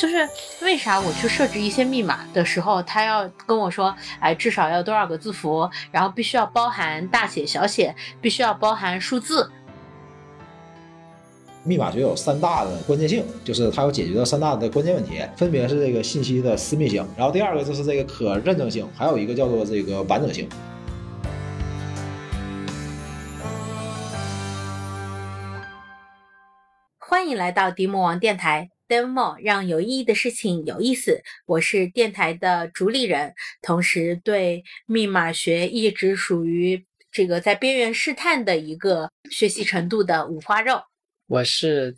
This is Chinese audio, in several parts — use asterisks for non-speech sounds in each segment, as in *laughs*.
就是为啥我去设置一些密码的时候，他要跟我说，哎，至少要多少个字符，然后必须要包含大写、小写，必须要包含数字。密码学有三大的关键性，就是它要解决的三大的关键问题，分别是这个信息的私密性，然后第二个就是这个可认证性，还有一个叫做这个完整性。欢迎来到迪魔王电台，Demo 让有意义的事情有意思。我是电台的主理人，同时对密码学一直属于这个在边缘试探的一个学习程度的五花肉。我是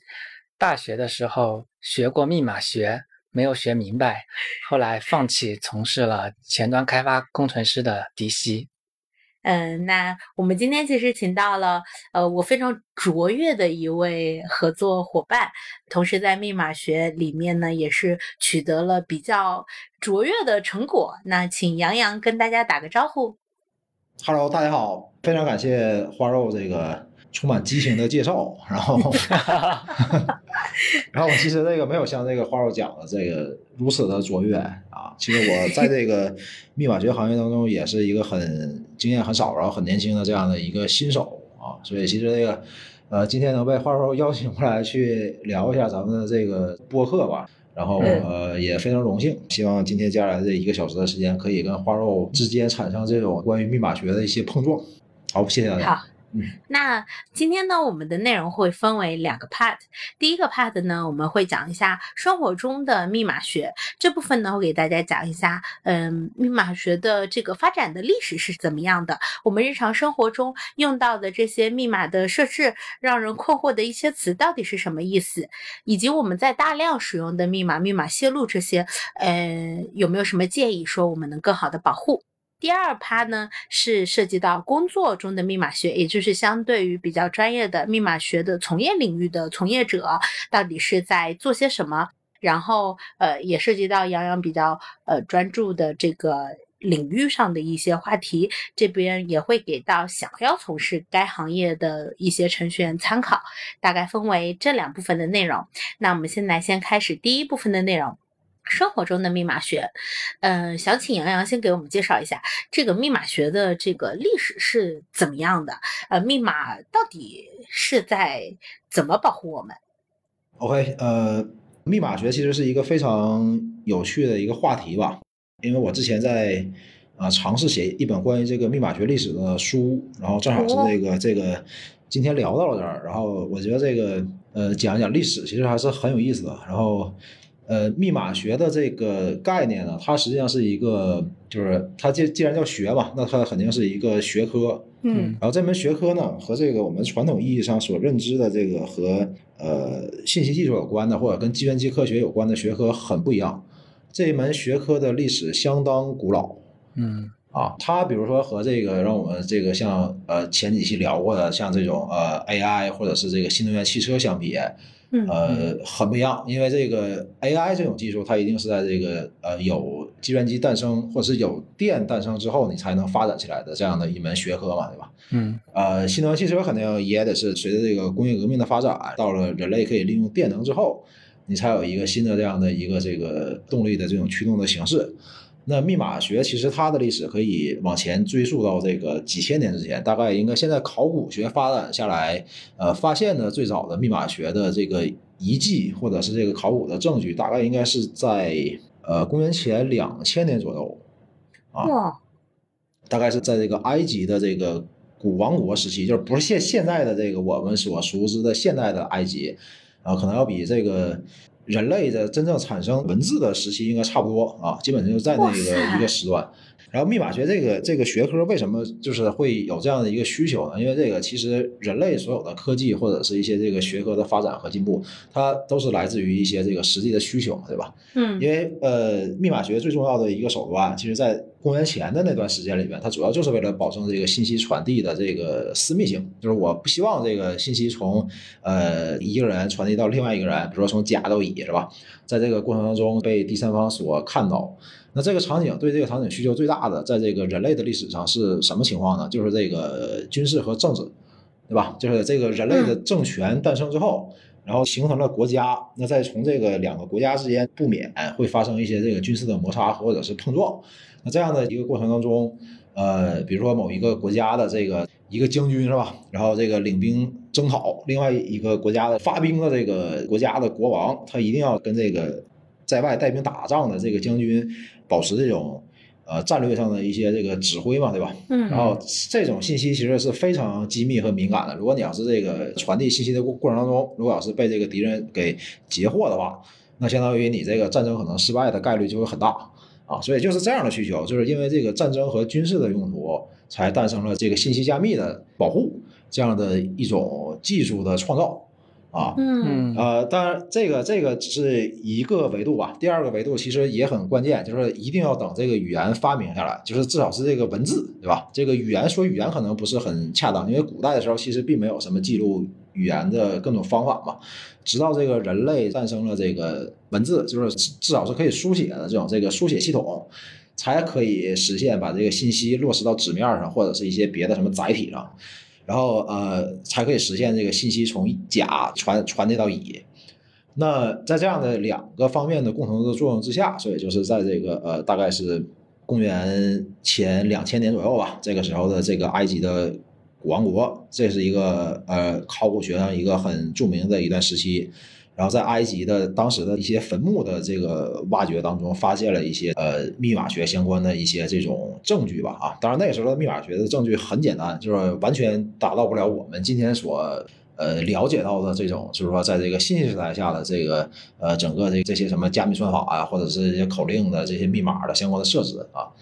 大学的时候学过密码学，没有学明白，后来放弃从事了前端开发工程师的迪西。嗯，那我们今天其实请到了呃我非常卓越的一位合作伙伴，同时在密码学里面呢也是取得了比较卓越的成果。那请杨洋跟大家打个招呼。Hello，大家好，非常感谢花肉这个。充满激情的介绍，*laughs* 然后，*laughs* 然后我其实这个没有像这个花肉讲的这个如此的卓越啊。其实我在这个密码学行业当中也是一个很经验很少，然后很年轻的这样的一个新手啊。所以其实这个呃，今天能被花肉邀请过来去聊一下咱们的这个播客吧，然后呃也非常荣幸。希望今天接下来这一个小时的时间，可以跟花肉之间产生这种关于密码学的一些碰撞。好，谢谢大家。那今天呢，我们的内容会分为两个 part。第一个 part 呢，我们会讲一下生活中的密码学这部分呢，会给大家讲一下，嗯，密码学的这个发展的历史是怎么样的，我们日常生活中用到的这些密码的设置，让人困惑的一些词到底是什么意思，以及我们在大量使用的密码、密码泄露这些，呃，有没有什么建议说我们能更好的保护？第二趴呢是涉及到工作中的密码学，也就是相对于比较专业的密码学的从业领域的从业者到底是在做些什么，然后呃也涉及到杨洋比较呃专注的这个领域上的一些话题，这边也会给到想要从事该行业的一些程序员参考，大概分为这两部分的内容。那我们现在先开始第一部分的内容。生活中的密码学，嗯，想请杨洋先给我们介绍一下这个密码学的这个历史是怎么样的？呃，密码到底是在怎么保护我们？OK，呃，密码学其实是一个非常有趣的一个话题吧，因为我之前在啊尝试写一本关于这个密码学历史的书，然后正好是这个这个今天聊到了这儿，然后我觉得这个呃讲一讲历史其实还是很有意思的，然后。呃，密码学的这个概念呢，它实际上是一个，就是它既既然叫学嘛，那它肯定是一个学科。嗯，然后这门学科呢，和这个我们传统意义上所认知的这个和呃信息技术有关的，或者跟计算机科学有关的学科很不一样。这一门学科的历史相当古老。嗯，啊，它比如说和这个让我们这个像呃前几期聊过的像这种呃 AI 或者是这个新能源汽车相比。呃，很不一样，因为这个 AI 这种技术，它一定是在这个呃有计算机诞生或者是有电诞生之后，你才能发展起来的这样的一门学科嘛，对吧？嗯，呃，新能源汽车肯定也得是随着这个工业革命的发展，到了人类可以利用电能之后，你才有一个新的这样的一个这个动力的这种驱动的形式。那密码学其实它的历史可以往前追溯到这个几千年之前，大概应该现在考古学发展下来，呃，发现的最早的密码学的这个遗迹或者是这个考古的证据，大概应该是在呃公元前两千年左右，啊，大概是在这个埃及的这个古王国时期，就是不是现现在的这个我们所熟知的现代的埃及，啊，可能要比这个。人类的真正产生文字的时期应该差不多啊，基本上就在那个一个时段。然后密码学这个这个学科为什么就是会有这样的一个需求呢？因为这个其实人类所有的科技或者是一些这个学科的发展和进步，它都是来自于一些这个实际的需求嘛，对吧？嗯。因为呃，密码学最重要的一个手段，其实在公元前的那段时间里面，它主要就是为了保证这个信息传递的这个私密性，就是我不希望这个信息从呃一个人传递到另外一个人，比如说从甲到乙，是吧？在这个过程当中被第三方所看到。那这个场景对这个场景需求最大的，在这个人类的历史上是什么情况呢？就是这个军事和政治，对吧？就是这个人类的政权诞生之后，然后形成了国家，那再从这个两个国家之间不免会发生一些这个军事的摩擦或者是碰撞。那这样的一个过程当中，呃，比如说某一个国家的这个一个将军是吧？然后这个领兵征讨另外一个国家的发兵的这个国家的国王，他一定要跟这个在外带兵打仗的这个将军保持这种。呃，战略上的一些这个指挥嘛，对吧？嗯。然后这种信息其实是非常机密和敏感的。如果你要是这个传递信息的过过程当中，如果要是被这个敌人给截获的话，那相当于你这个战争可能失败的概率就会很大啊。所以就是这样的需求，就是因为这个战争和军事的用途，才诞生了这个信息加密的保护这样的一种技术的创造。啊，嗯呃，当然这个这个只是一个维度吧。第二个维度其实也很关键，就是一定要等这个语言发明下来，就是至少是这个文字，对吧？这个语言说语言可能不是很恰当，因为古代的时候其实并没有什么记录语言的各种方法嘛。直到这个人类诞生了这个文字，就是至少是可以书写的这种这个书写系统，才可以实现把这个信息落实到纸面上，或者是一些别的什么载体上。然后呃，才可以实现这个信息从甲传传递到乙。那在这样的两个方面的共同的作用之下，所以就是在这个呃，大概是公元前两千年左右吧，这个时候的这个埃及的古王国，这是一个呃考古学上一个很著名的一段时期。然后在埃及的当时的一些坟墓的这个挖掘当中，发现了一些呃密码学相关的一些这种证据吧啊，当然那个时候的密码学的证据很简单，就是完全达到不了我们今天所呃了解到的这种，就是说在这个信息时代下的这个呃整个的这些什么加密算法啊，或者是一些口令的这些密码的相关的设置啊。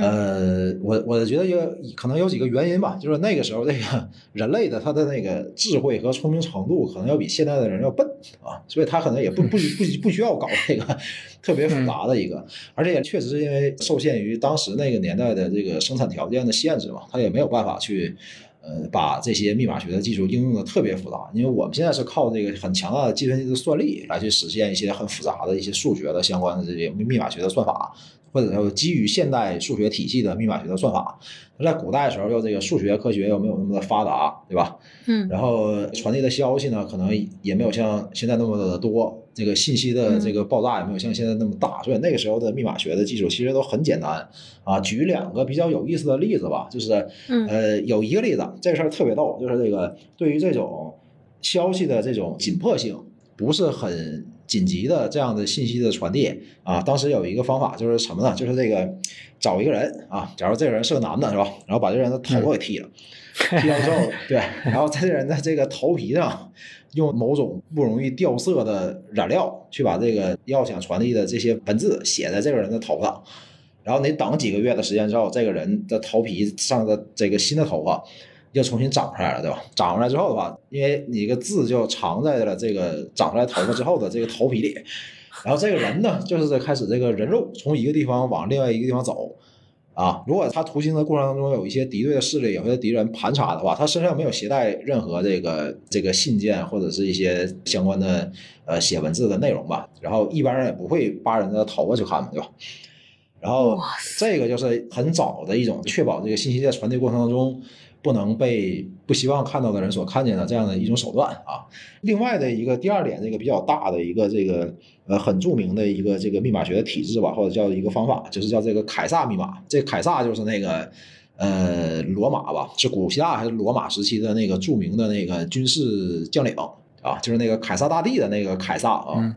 呃，我我觉得有可能有几个原因吧，就是那个时候这个人类的他的那个智慧和聪明程度可能要比现在的人要笨啊，所以他可能也不不不不需要搞这个特别复杂的一个，而且也确实是因为受限于当时那个年代的这个生产条件的限制嘛，他也没有办法去呃把这些密码学的技术应用的特别复杂，因为我们现在是靠这个很强大的计算机的算力来去实现一些很复杂的一些数学的相关的这些密码学的算法。或者说基于现代数学体系的密码学的算法，在古代的时候，又这个数学科学又没有那么的发达，对吧？嗯。然后传递的消息呢，可能也没有像现在那么的多，这个信息的这个爆炸也没有像现在那么大，所以那个时候的密码学的技术其实都很简单啊。举两个比较有意思的例子吧，就是呃，有一个例子，这个事儿特别逗，就是这个对于这种消息的这种紧迫性不是很。紧急的这样的信息的传递啊，当时有一个方法就是什么呢？就是这个找一个人啊，假如这个人是个男的，是吧？然后把这人的头给剃了，剃了之后，对，然后在这人的这个头皮上用某种不容易掉色的染料去把这个要想传递的这些文字写在这个人的头上，然后你等几个月的时间之后，这个人的头皮上的这个新的头发。又重新长出来了，对吧？长出来之后的话，因为你一个字就藏在了这个长出来头发之后的这个头皮里，*laughs* 然后这个人呢，就是在开始这个人肉从一个地方往另外一个地方走啊。如果他途经的过程当中有一些敌对的势力，有些敌人盘查的话，他身上没有携带任何这个这个信件或者是一些相关的呃写文字的内容吧。然后一般人也不会扒人的头发去看嘛，对吧？然后这个就是很早的一种确保这个信息在传递过程当中。不能被不希望看到的人所看见的这样的一种手段啊。另外的一个第二点，这个比较大的一个这个呃很著名的一个这个密码学的体制吧，或者叫一个方法，就是叫这个凯撒密码。这凯撒就是那个呃罗马吧，是古希腊还是罗马时期的那个著名的那个军事将领啊，就是那个凯撒大帝的那个凯撒啊。嗯，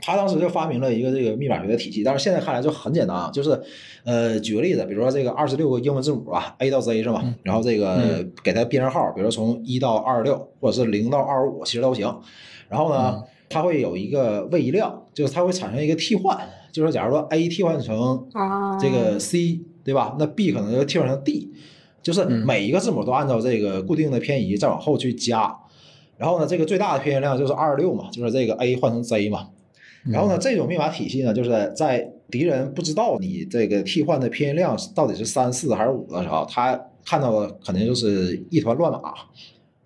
他当时就发明了一个这个密码学的体系，但是现在看来就很简单啊，就是，呃，举个例子，比如说这个二十六个英文字母啊，A 到 Z 是吧？然后这个给它编上号，比如说从一到二十六，或者是零到二十五，其实都行。然后呢，它会有一个位移量，就是它会产生一个替换，就是假如说 A 替换成这个 C，对吧？那 B 可能就替换成 D，就是每一个字母都按照这个固定的偏移再往后去加。然后呢，这个最大的偏移量就是二十六嘛，就是这个 A 换成 Z 嘛。然后呢，这种密码体系呢，就是在敌人不知道你这个替换的偏移量到底是三四还是五的时候，他看到的肯定就是一团乱码，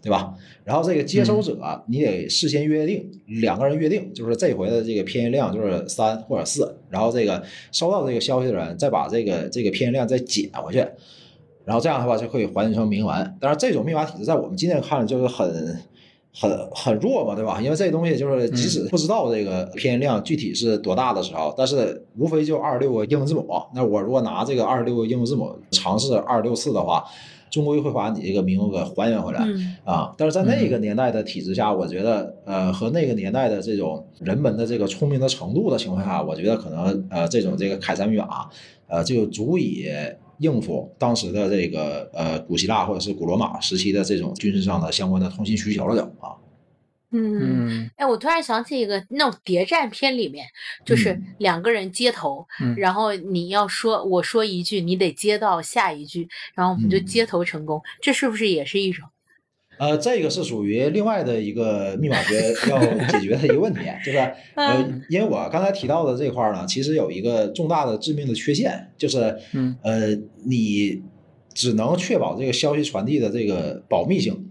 对吧？然后这个接收者，你得事先约定，两个人约定，就是这回的这个偏移量就是三或者四。然后这个收到这个消息的人再把这个这个偏移量再减回去。然后这样的话就可以还原成明文。当然，这种密码体制在我们今天看就是很。很很弱嘛，对吧？因为这东西就是即使不知道这个偏音量具体是多大的时候，但是无非就二十六个英文字母。那我如果拿这个二十六个英文字母尝试二十六次的话，终归会把你这个名额给还原回来啊。但是在那个年代的体制下，我觉得呃和那个年代的这种人们的这个聪明的程度的情况下，我觉得可能呃这种这个凯撒密码呃就足以。应付当时的这个呃古希腊或者是古罗马时期的这种军事上的相关的通信需求了，就啊。嗯，哎，我突然想起一个那种谍战片里面，就是两个人接头，然后你要说我说一句，你得接到下一句，然后我们就接头成功，这是不是也是一种？呃，这个是属于另外的一个密码学要解决的一个问题，*laughs* 就是呃，因为我刚才提到的这块儿呢，其实有一个重大的致命的缺陷，就是呃，你只能确保这个消息传递的这个保密性，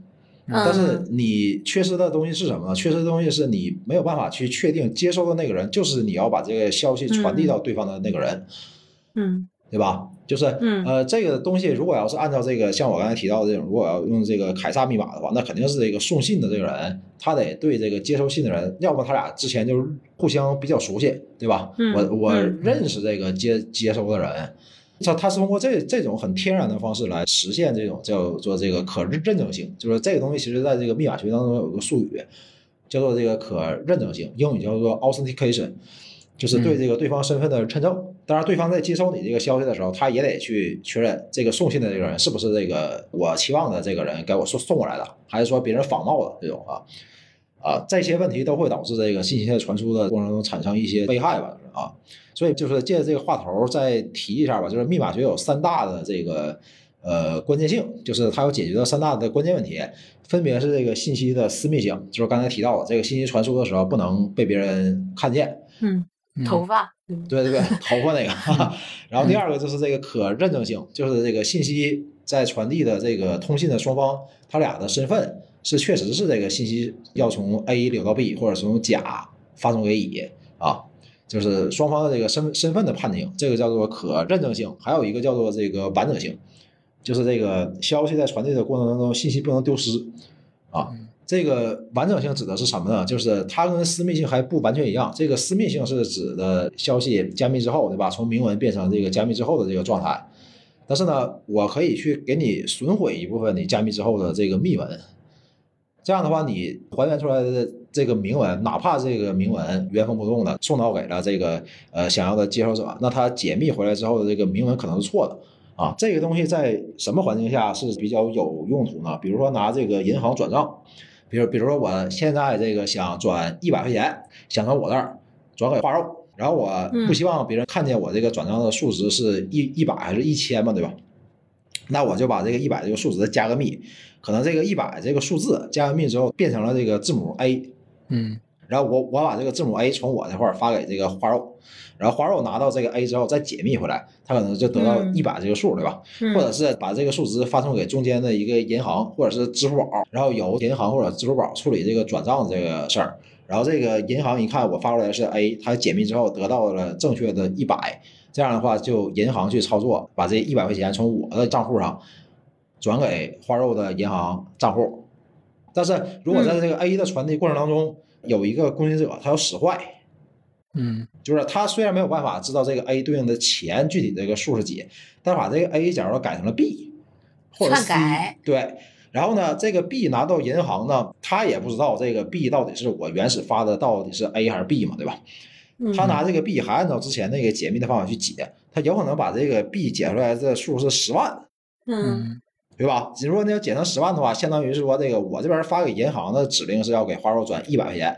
但是你缺失的东西是什么呢？缺失的东西是你没有办法去确定接收的那个人就是你要把这个消息传递到对方的那个人，嗯。对吧？就是，呃，这个东西如果要是按照这个，像我刚才提到的这种，如果要用这个凯撒密码的话，那肯定是这个送信的这个人，他得对这个接收信的人，要么他俩之前就是互相比较熟悉，对吧？我我认识这个接接收的人，他他是通过这这种很天然的方式来实现这种叫做这个可认认证性，就是这个东西其实在这个密码学当中有一个术语，叫做这个可认证性，英语叫做 authentication。就是对这个对方身份的认证，当然对方在接收你这个消息的时候，他也得去确认这个送信的这个人是不是这个我期望的这个人给我送送过来的，还是说别人仿冒的这种啊啊，这些问题都会导致这个信息的传输的过程中产生一些危害吧啊，所以就是借着这个话头再提一下吧，就是密码学有三大的这个呃关键性，就是它要解决的三大的关键问题，分别是这个信息的私密性，就是刚才提到的这个信息传输的时候不能被别人看见，嗯。头发，对对对，头发那个。然后第二个就是这个可认证性，就是这个信息在传递的这个通信的双方，他俩的身份是确实是这个信息要从 A 流到 B，或者是从甲发送给乙啊，就是双方的这个身身份的判定，这个叫做可认证性。还有一个叫做这个完整性，就是这个消息在传递的过程当中，信息不能丢失啊。这个完整性指的是什么呢？就是它跟私密性还不完全一样。这个私密性是指的消息加密之后，对吧？从明文变成这个加密之后的这个状态。但是呢，我可以去给你损毁一部分你加密之后的这个密文。这样的话，你还原出来的这个明文，哪怕这个明文原封不动的送到给了这个呃想要的接收者，那他解密回来之后的这个明文可能是错的啊。这个东西在什么环境下是比较有用途呢？比如说拿这个银行转账。比如，比如说我现在这个想转一百块钱，想从我这儿转给花肉，然后我不希望别人看见我这个转账的数值是一一百还是一千嘛，对吧？那我就把这个一百这个数值加个密，可能这个一百这个数字加个密之后变成了这个字母 A，嗯。然后我我把这个字母 A 从我这块发给这个花肉，然后花肉拿到这个 A 之后再解密回来，他可能就得到一百这个数，对吧？或者是把这个数值发送给中间的一个银行或者是支付宝，然后由银行或者支付宝处理这个转账这个事儿。然后这个银行一看我发过来是 A，它解密之后得到了正确的一百，这样的话就银行去操作，把这一百块钱从我的账户上转给花肉的银行账户。但是如果在这个 A 的传递过程当中，有一个攻击者，他要使坏，嗯，就是他虽然没有办法知道这个 A 对应的钱具体这个数是几，但把这个 A 假如说改成了 B，或者 C，对，然后呢，这个 B 拿到银行呢，他也不知道这个 B 到底是我原始发的到底是 A 还是 B 嘛，对吧？他拿这个 B 还按照之前那个解密的方法去解，他有可能把这个 B 解出来的数是十万，嗯。对吧？你如果你要减成十万的话，相当于是说这个我这边发给银行的指令是要给花肉转一百块钱，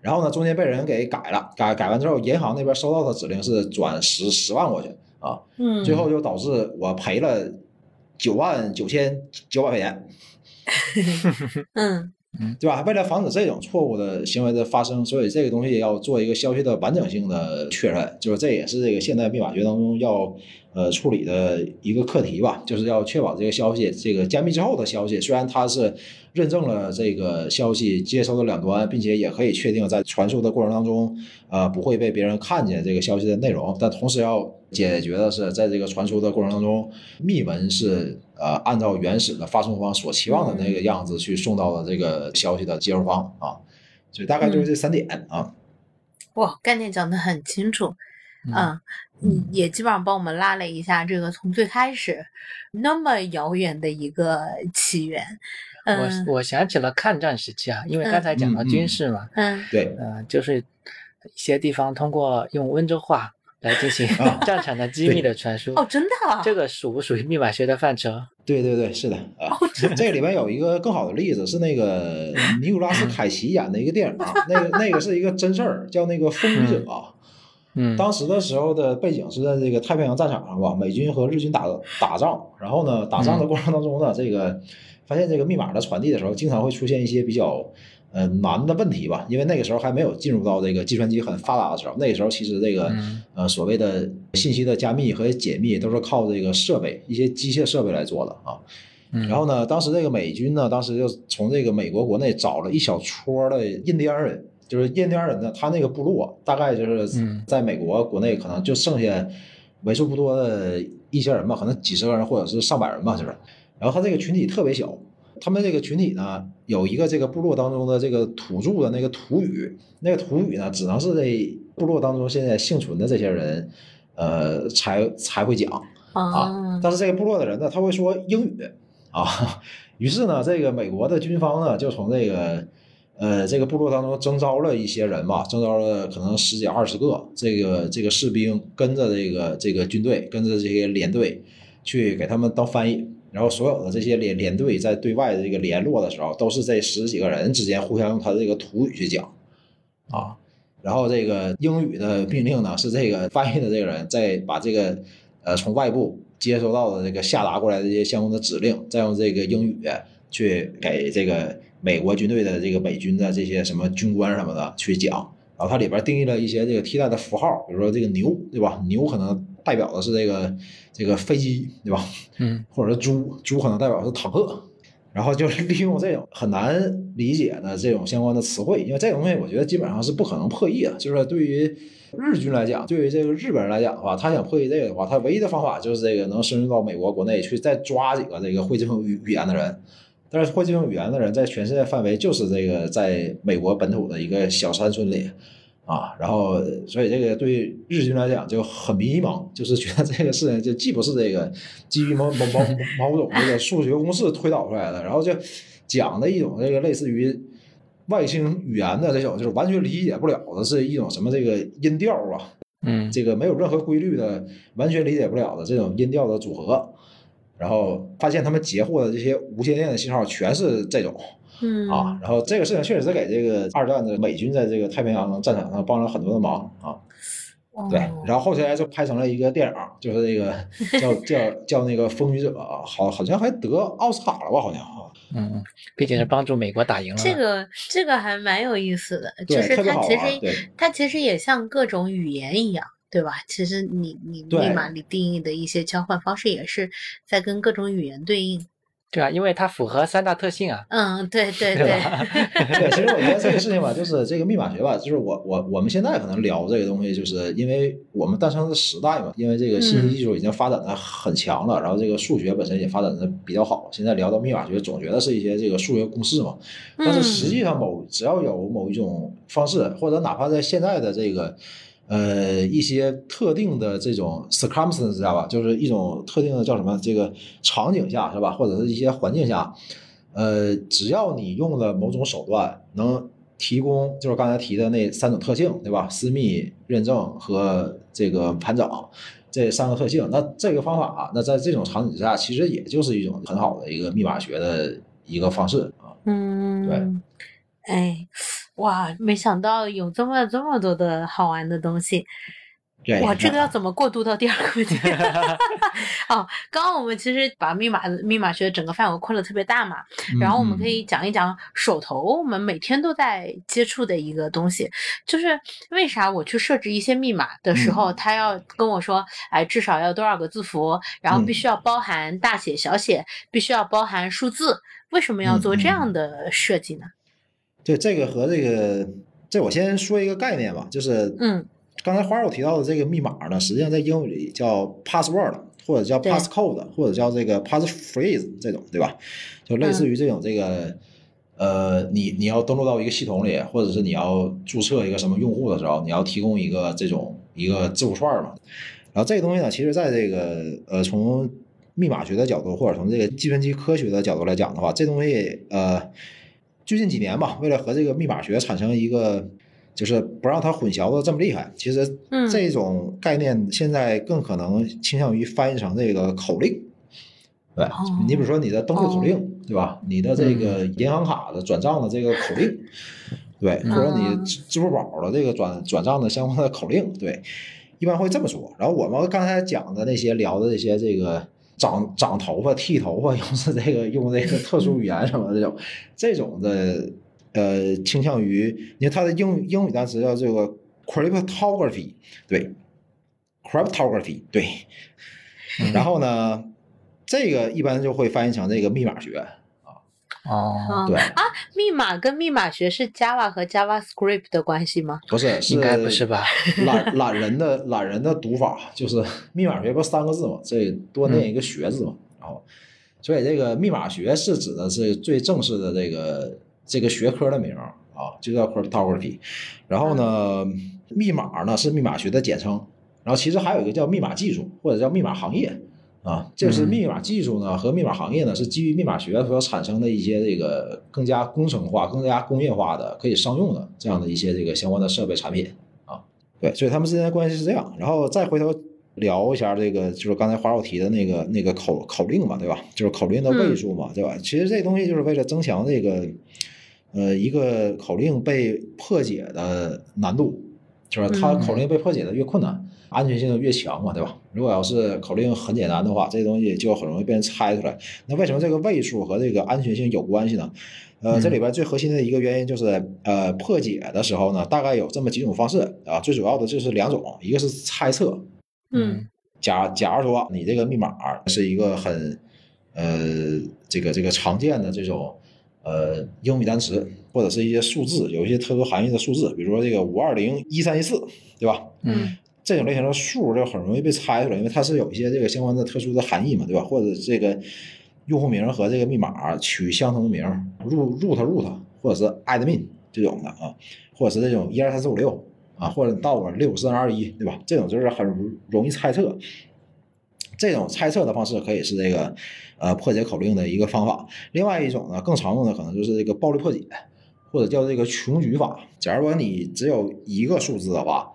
然后呢中间被人给改了，改改完之后，银行那边收到的指令是转十十万过去啊，嗯，最后就导致我赔了九万九千九百块钱，*laughs* 嗯嗯，对吧？为了防止这种错误的行为的发生，所以这个东西要做一个消息的完整性的确认，就是这也是这个现代密码学当中要呃处理的一个课题吧，就是要确保这个消息这个加密之后的消息，虽然它是认证了这个消息接收的两端，并且也可以确定在传输的过程当中，呃不会被别人看见这个消息的内容，但同时要解决的是，在这个传输的过程当中，密文是呃按照原始的发送方所期望的那个样子去送到了这个消息的接收方啊，所以大概就是这三点啊。哇，概念讲得很清楚，嗯，嗯，也基本上帮我们拉了一下这个从最开始那么遥远的一个起源。嗯，我我想起了抗战时期啊，因为刚才讲到军事嘛，嗯，对，嗯，就是一些地方通过用温州话来进行战场的机密的传输。哦，真的？这个属不属于密码学的范畴？对对对，是的啊。这个里面有一个更好的例子，是那个尼古拉斯凯奇演的一个电影啊，那个那个是一个真事儿，叫那个《风雨者》。嗯，当时的时候的背景是在这个太平洋战场上吧，美军和日军打打仗，然后呢，打仗的过程当中呢，这个发现这个密码的传递的时候，经常会出现一些比较呃难的问题吧，因为那个时候还没有进入到这个计算机很发达的时候，那个时候其实这个呃所谓的信息的加密和解密都是靠这个设备一些机械设备来做的啊。然后呢，当时这个美军呢，当时就从这个美国国内找了一小撮的印第安人。就是印第安人呢，他那个部落大概就是在美国国内可能就剩下为数不多的一些人吧，可能几十个人或者是上百人吧，就是。然后他这个群体特别小，他们这个群体呢有一个这个部落当中的这个土著的那个土语，那个土语呢只能是这部落当中现在幸存的这些人，呃，才才会讲啊。但是这个部落的人呢，他会说英语啊。*laughs* 于是呢，这个美国的军方呢就从这个。呃，这个部落当中征召了一些人吧，征召了可能十几二十个这个这个士兵，跟着这个这个军队，跟着这些连队去给他们当翻译。然后所有的这些连连队在对外的这个联络的时候，都是这十几个人之间互相用他的这个土语去讲啊。然后这个英语的命令呢，是这个翻译的这个人再把这个呃从外部接收到的这个下达过来的这些相关的指令，再用这个英语去给这个。美国军队的这个美军的这些什么军官什么的去讲，然后它里边定义了一些这个替代的符号，比如说这个牛，对吧？牛可能代表的是这个这个飞机，对吧？嗯，*laughs* 或者是猪，猪可能代表是坦克，然后就利用这种很难理解的这种相关的词汇，因为这个东西我觉得基本上是不可能破译的。就是对于日军来讲，对于这个日本人来讲的话，他想破译这个的话，他唯一的方法就是这个能深入到美国国内去，再抓几个这个会这种语语言的人。但是会这种语言的人，在全世界范围就是这个在美国本土的一个小山村里，啊，然后所以这个对日军来讲就很迷茫，就是觉得这个事情就既不是这个基于某某某某种这个数学公式推导出来的，然后就讲的一种这个类似于外星语言的这种，就是完全理解不了的是一种什么这个音调啊，嗯，这个没有任何规律的，完全理解不了的这种音调的组合。然后发现他们截获的这些无线电的信号全是这种，嗯啊，然后这个事情确实是给这个二战的美军在这个太平洋战场上帮了很多的忙啊。对，然后后来就拍成了一个电影，就是那个 *laughs* 叫叫叫那个《风雨者》，好好像还得奥斯卡了吧？好像啊。嗯，毕竟是帮助美国打赢了。这个这个还蛮有意思的，就是它其实它其实也像各种语言一样。对吧？其实你你密码里定义的一些交换方式也是在跟各种语言对应。对啊，因为它符合三大特性啊。嗯，对对对。*laughs* 对，其实我觉得这个事情吧，就是这个密码学吧，就是我我我们现在可能聊这个东西，就是因为我们诞生的时代嘛，因为这个信息技术已经发展的很强了，然后这个数学本身也发展的比较好。现在聊到密码学，总觉得是一些这个数学公式嘛。但是实际上，某只要有某一种方式，或者哪怕在现在的这个。呃，一些特定的这种 circumstance 知道吧，就是一种特定的叫什么这个场景下是吧，或者是一些环境下，呃，只要你用了某种手段，能提供就是刚才提的那三种特性，对吧？私密认证和这个盘整这三个特性，那这个方法，啊那在这种场景之下，其实也就是一种很好的一个密码学的一个方式啊。嗯，对，哎。哇，没想到有这么这么多的好玩的东西，对，哇，这个要怎么过渡到第二个问题？*laughs* 哦，刚刚我们其实把密码密码学整个范围扩得特别大嘛，然后我们可以。讲一讲手头我们每天都在接触的一个东西，就是为啥我去设置一些密码的时候，他要跟我说，哎，至少要多少个字符，然后必须要包含大写、小写，必须要包含数字，为什么要做这样。的设计呢？对这个和这个，这我先说一个概念吧，就是嗯，刚才花儿我提到的这个密码呢，实际上在英语里叫 password，或者叫 passcode，或者叫这个 passphrase 这种，对吧？就类似于这种这个，呃，你你要登录到一个系统里，或者是你要注册一个什么用户的时候，你要提供一个这种一个字符串嘛。然后这个东西呢，其实在这个呃从密码学的角度，或者从这个计算机科学的角度来讲的话，这东西呃最近几年吧，为了和这个密码学产生一个就是不让它混淆的这么厉害，其实嗯这种概念现在更可能倾向于翻译成这个口令。对，哦你比如说你的登录口令，对吧？你的这个银行卡的转账的这个口令，对，或者你嗯支支付宝的这个转转账的相关的口令，对，一般会这么说。然后我们刚才讲的那些聊的这些这个长长头发、剃头发，*laughs* 用是这个用这个特殊语言什么的这种这种的呃，倾向于你看它的英英语单词叫这个 cryptography，对，cryptography 对。然后呢，这个一般就会翻译成这个密码学，哦，对啊，密码跟密码学是 Java 和 JavaScript 的关系吗？不是 *laughs* 是应该不是吧？懒懒人的 *laughs* 懒人的读法就是 *laughs* 密码学不是三个字嘛，这多念一个学字嘛，然后所以这个密码学是指的是最正式的这个这个学科的名啊，就叫 cryptography。然后呢，密码呢是密码学的简称，然后其实还有一个叫密码技术或者叫密码行业。啊，这是嗯密码技术呢和密码行业呢是基于密码学所产生的一些这个更加工程化、更加工业化的可以商用的这样的一些这个相关的设备产品啊。对，所以他们之间的关系是这样。然后再回头聊一下这个，就是刚才华老提的那个那个口口令嘛，对吧？就是口令的位数嘛，对吧？其实这东西就是为了增强这个呃一个口令被破解的难度，就是它嗯口令被破解的越困难。安全性就越强嘛，对吧？如果要是口令很简单的话，这东西就很容易被人猜出来。那为什么这个位数和这个安全性有关系呢？呃，嗯这里边最核心的一个原因就是，呃，破解的时候呢，大概有这么几种方式啊，最主要的就是两种，一个是猜测，嗯假假如说你这个密码是一个很呃这个这个常见的这种呃英语单词或者是一些数字，有一些特殊含义的数字，比如说这个五二零一三一四，对吧？嗯这种类型的数就很容易被猜出来，因为它是有一些这个相关的特殊的含义嘛，对吧？或者这个用户名和这个密码取相同的名，root root root，或者是 admin 这种的啊，或者是这种一二三四五六啊，或者到我六五四三二一，对吧？这种就是很容易猜测。这种猜测的方式可以是这个呃破解口令的一个方法。另外一种呢，更常用的可能就是这个暴力破解，或者叫这个穷举法。假如说你只有一个数字的话，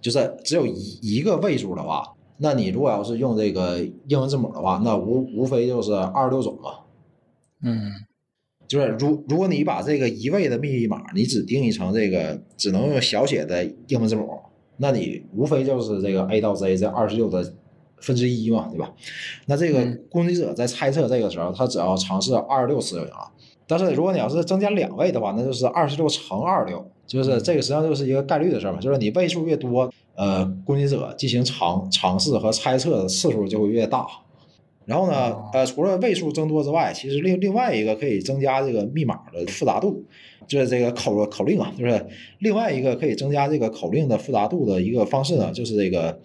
就是只有一一个位数的话，那你如果要是用这个英文字母的话，那无无非就是二十六种嘛。嗯就是如如果你把这个一位的密码，你只定义成这个只能用小写的英文字母，那你无非就是这个 A 到 Z 这二十六的分之一嘛，对吧？那这个嗯攻击者在猜测这个时候，他只要尝试二十六次就行了。但是如果你要是增加两位的话，那就是二十六乘二六，就是这个实际上就是一个概率的事儿嘛，就是你位数越多，呃，攻击者进行尝尝试和猜测的次数就会越大。然后呢哦，呃，除了位数增多之外，其实另另外一个可以增加这个密码的复杂度，就是这个口口令啊，就是另外一个可以增加这个口令的复杂度的一个方式呢，就是这个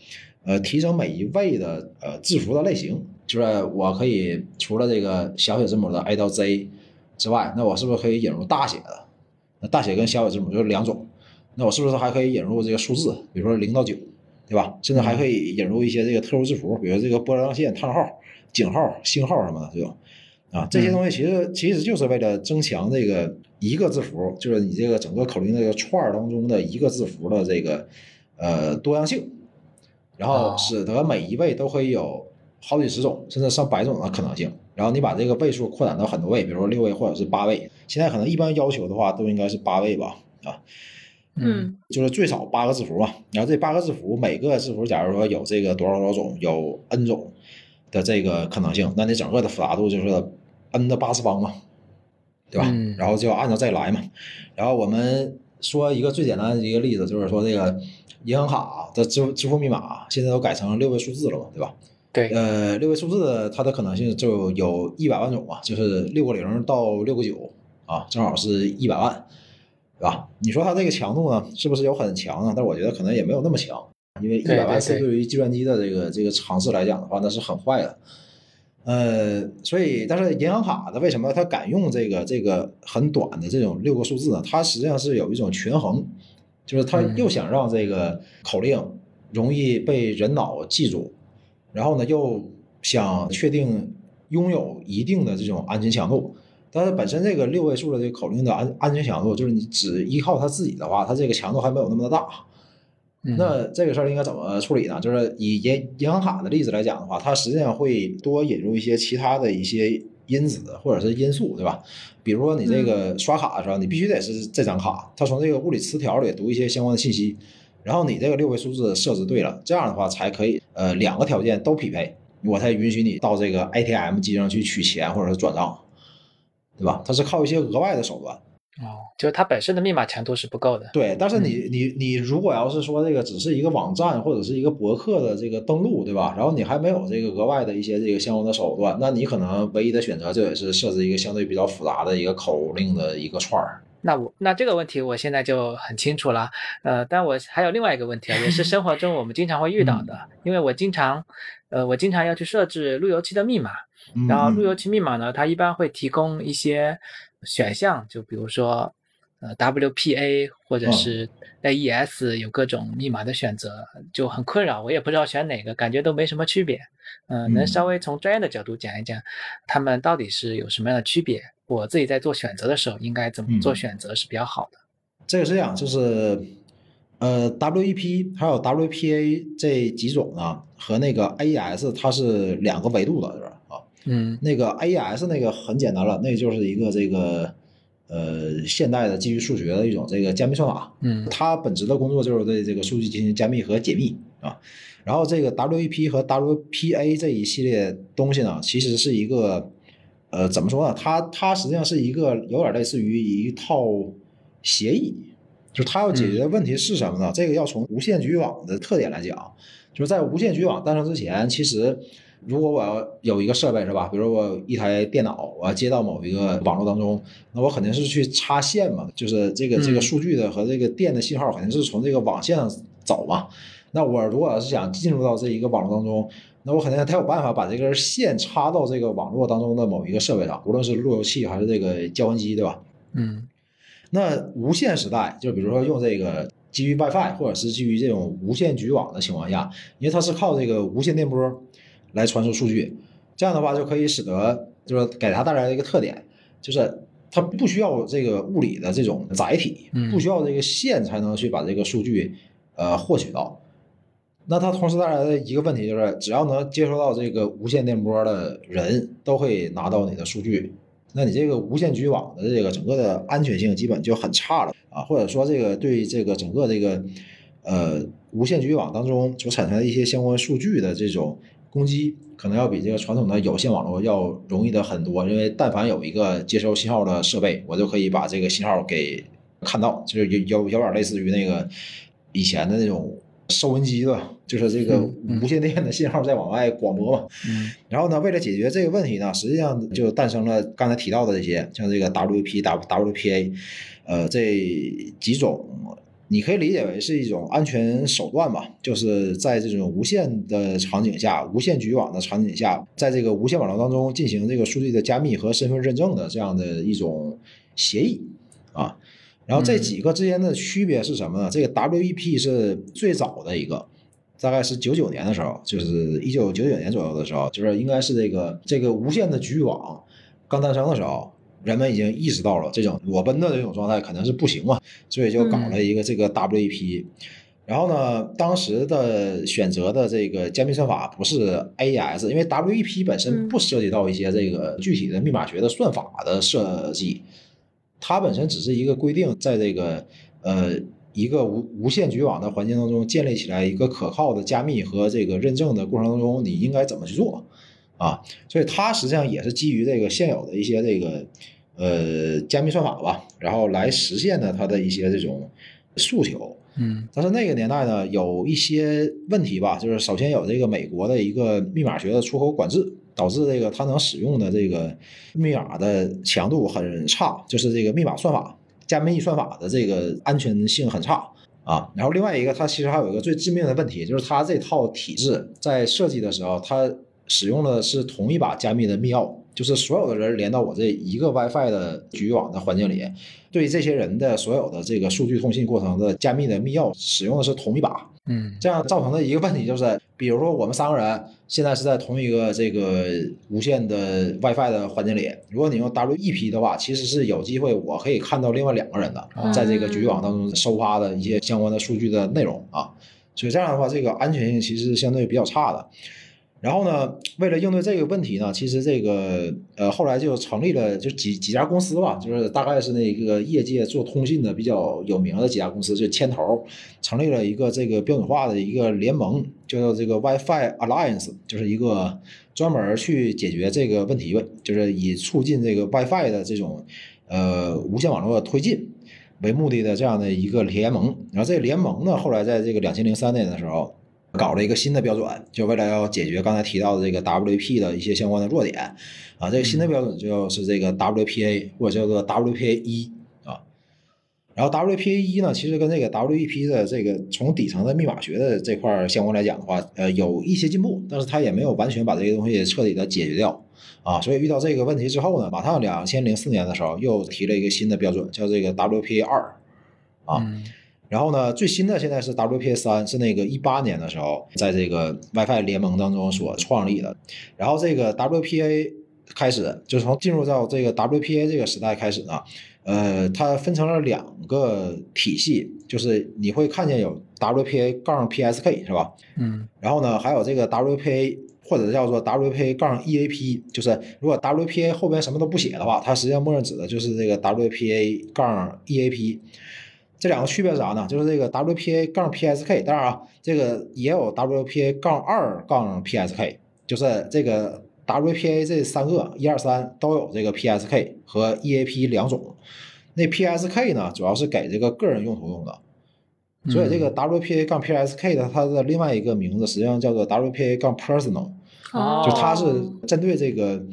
呃提升每一位的呃字符的类型，就是我可以除了这个小写字母的 A 到 Z 之外，那我是不是可以引入大写的？那大写跟小写字母就是两种，那我是不是还可以引入这个数字，比如说零到九，对吧？甚至还可以引入一些这个特殊字符，比如这个波浪线、叹号、井号、星号什么的这种。啊，这些东西其实其实就是为了增强这个一个字符，就是你这个整个口令这个串儿当中的一个字符的这个呃多样性，然后哦使得每一位都可以有好几十种甚至上百种的可能性。然后你把这个位数扩展到很多位，比如说六位或者是八位。现在可能一般要求的话都应该是八位吧，啊。嗯就是最少八个字符嘛。然后这八个字符，每个字符假如说有这个多少多少种，有 n 种的这个可能性，那你整个的复杂度就是 n 的八次方嘛，对吧？嗯然后就按照这来嘛。然后我们说一个最简单的一个例子，就是说这个银行卡的支支付密码现在都改成六位数字了嘛，对吧？对，呃，六位数字它的可能性就有一百万种嘛，就是六个零到六个九啊，正好是一百万，对吧？你说它这个强度呢，是不是有很强呢？但我觉得可能也没有那么强，因为一对百万对对次对于计算机的这个这个尝试来讲的话，那是很坏的。呃，所以但是银行卡的为什么它敢用这个这个很短的这种六个数字呢？它实际上是有一种权衡，就是它嗯又想让这个口令容易被人脑记住，然后呢又想确定拥有一定的这种安全强度。但是本身这个六位数的这个口令的安安全强度，就是你只依靠它自己的话，它这个强度还没有那么的大。嗯那这个事儿应该怎么处理呢？就是以银银行卡的例子来讲的话，它实际上会多引入一些其他的一些因子或者是因素，对吧？比如说你这个刷卡的时候，你必须得是这张卡，它从这个物理磁条里读一些相关的信息，然后你这个六位数字设置对了，这样的话才可以，呃，两个条件都匹配，我才允许你到这个 ATM 机上去取钱或者是转账，对吧？它是靠一些额外的手段。哦，就是它本身的密码强度是不够的。对，但是你你你如果要是说这个只是一个网站或者是一个博客的这个登录，对吧？然后你还没有这个额外的一些这个相关的手段，那你可能唯一的选择就也是设置一个相对比较复杂的一个口令的一个串儿。那我那这个问题我现在就很清楚了，呃，但我还有另外一个问题啊，也是生活中我们经常会遇到的，因为我经常，呃，我经常要去设置路由器的密码，嗯。然后路由器密码呢，它一般会提供一些选项，就比如说呃 WPA 或者是 AES 有各种密码的选择，就很困扰，我也不知道选哪个，感觉都没什么区别。呃，能嗯稍微从专业的角度讲一讲，他们到底是有什么样的区别？我自己在做选择的时候应该怎么做嗯选择是比较好的？这个是这样，就是呃 WEP 还有 WPA 这几种呢，和那个 AES 它是两个维度的，是吧？啊，嗯那个 AES 那个很简单了，那就是一个这个呃现代的基于数学的一种这个加密算法。嗯它本职的工作就是对这个数据进行加密和解密啊。然后这个 WEP 和 WPA 这一系列东西呢，其实是一个呃怎么说呢？它它实际上是一个有点类似于一套协议，就是它要解决的问题是什么呢？这个要从无线局域网的特点来讲，就是在无线局域网诞生之前，其实如果我要有一个设备是吧？比如我有一台电脑，我要接到某一个网络当中，那我肯定是去插线嘛，就是这个这个嗯数据的和这个电的信号肯定是从这个网线上走嘛。那我如果要是想进入到这一个网络当中，那我肯定得有办法把这根线插到这个网络当中的某一个设备上，无论是路由器还是这个交换机，对吧？嗯那无线时代，就比如说用这个基于 WiFi 或者是基于这种无线局域网的情况下，因为它是靠这个无线电波来传输数据，这样的话就可以使得就是给它带来一个特点，就是它不需要这个物理的这种载体嗯，不需要这个线才能去把这个数据呃获取到。那它同时带来的一个问题就是，只要能接收到这个无线电波的人，都会拿到你的数据。那你这个无线局域网的这个整个的安全性基本就很差了啊，或者说这个对这个整个这个呃无线局域网当中所产生的一些相关数据的这种攻击，可能要比这个传统的有线网络要容易的很多。因为但凡有一个接收信号的设备，我就可以把这个信号给看到，就是有有有点类似于那个以前的那种收音机对吧？就是这个无线电的信号在往外广播嘛。嗯然后呢，为了解决这个问题呢，实际上就诞生了刚才提到的这些，像这个 WP、W、WPA，呃，这几种，你可以理解为是一种安全手段吧，就是在这种无线的场景下，无线局域网的场景下，在这个无线网络当中进行这个数据的加密和身份认证的这样的一种协议啊。然后这几个之间的区别是什么呢？这个 WEP 是最早的一个，大概是九九年的时候，就是一九九九年左右的时候，就是应该是这个这个无线的局域网刚诞生的时候，人们已经意识到了这种裸奔的这种状态可能是不行嘛，所以就搞了一个这个 WEP。然后呢，当时的选择的这个加密算法不是 AES，因为 WEP 本身嗯不涉及到一些这个具体的密码学的算法的设计，它本身只是一个规定，在这个呃一个无无线局网的环境当中建立起来一个可靠的加密和这个认证的过程当中，你应该怎么去做啊？所以它实际上也是基于这个现有的一些这个呃加密算法吧，然后来实现的它的一些这种诉求。嗯但是那个年代呢，有一些问题吧，就是首先有这个美国的一个密码学的出口管制，导致这个它能使用的这个密码的强度很差，就是这个密码算法、加密算法的这个安全性很差啊。然后另外一个，它其实还有一个最致命的问题，就是它这套体制在设计的时候，它使用的是同一把加密的密钥，就是所有的人连到我这一个 WiFi 的局域网的环境里，对这些人的所有的这个数据通信过程的加密的密钥使用的是同一把，嗯。这样造成的一个问题就是，比如说我们三个人现在是在同一个这个无线的 WiFi 的环境里，如果你用 WEP 的话，其实是有机会我可以看到另外两个人的哦在这个局域网当中收发的一些相关的数据的内容啊，所以这样的话，这个安全性其实是相对比较差的。然后呢，为了应对这个问题呢，其实这个呃后来就成立了就几几家公司吧，就是大概是那个业界做通信的比较有名的几家公司，就牵头成立了一个这个标准化的一个联盟，叫做这个 WiFi Alliance，就是一个专门去解决这个问题，就是以促进这个 WiFi 的这种呃无线网络推进为目的的这样的一个联盟。然后这个联盟呢，后来在这个两千零三年的时候。搞了一个新的标准，就为了要解决刚才提到的这个 WP 的一些相关的弱点啊，这个新的标准就是这个 WPA 或者叫做 WPA 一啊。然后 WPA 一呢，其实跟这个 WEP 的这个从底层的密码学的这块相关来讲的话，呃，有一些进步，但是它也没有完全把这个东西彻底的解决掉啊。所以遇到这个问题之后呢，马上两千零四年的时候又提了一个新的标准，叫这个 WPA 二啊。嗯然后呢，最新的现在是 WPA 三，是那个一八年的时候在这个 WiFi 联盟当中所创立的。然后这个 WPA 开始，就从进入到这个 WPA 这个时代开始呢，呃，它分成了两个体系，就是你会看见有 WPA 杠 PSK 是吧？嗯然后呢，还有这个 WPA 或者叫做 WPA 杠 EAP，就是如果 WPA 后边什么都不写的话，它实际上默认指的就是这个 WPA 杠 EAP。这两个区别是啥呢？就是这个 WPA 杠 PSK，当然啊，这个也有 WPA 杠二杠 PSK，就是这个 WPA 这三个一二三都有这个 PSK 和 EAP 两种。那 PSK 呢，主要是给这个个人用途用的，所以这个 WPA 杠 PSK 的它的另外一个名字实际上叫做 WPA 杠 Personal，哦就它是针对这个